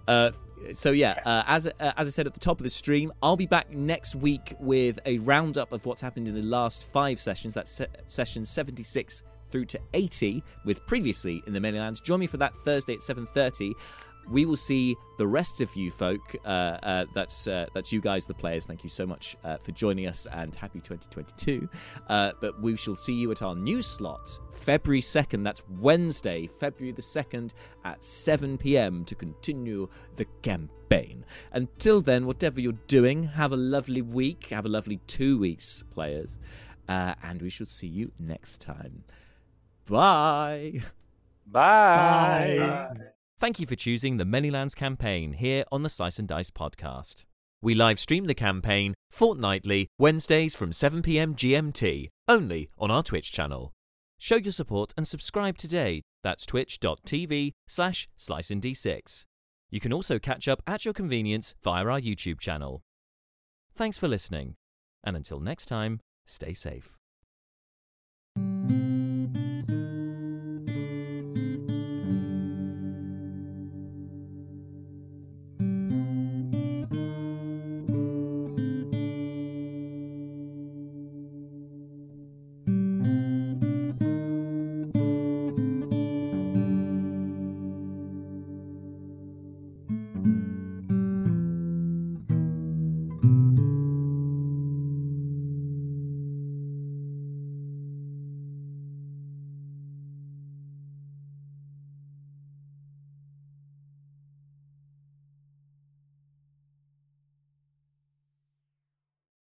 Uh, so yeah, uh, as uh, as I said at the top of the stream, I'll be back next week with a roundup of what's happened in the last five sessions. That's se- session seventy six through to eighty, with previously in the Mainlands. Join me for that Thursday at seven thirty. We will see the rest of you folk. Uh, uh, that's uh, that's you guys, the players. Thank you so much uh, for joining us, and happy 2022. Uh, but we shall see you at our new slot, February 2nd. That's Wednesday, February the 2nd at 7 p.m. to continue the campaign. Until then, whatever you're doing, have a lovely week. Have a lovely two weeks, players, uh, and we shall see you next time. Bye. Bye. Thank you for choosing the Manylands campaign here on the Slice and Dice podcast. We live stream the campaign fortnightly, Wednesdays from 7pm GMT, only on our Twitch channel. Show your support and subscribe today. That's twitch.tv slash sliceand6. You can also catch up at your convenience via our YouTube channel. Thanks for listening, and until next time, stay safe.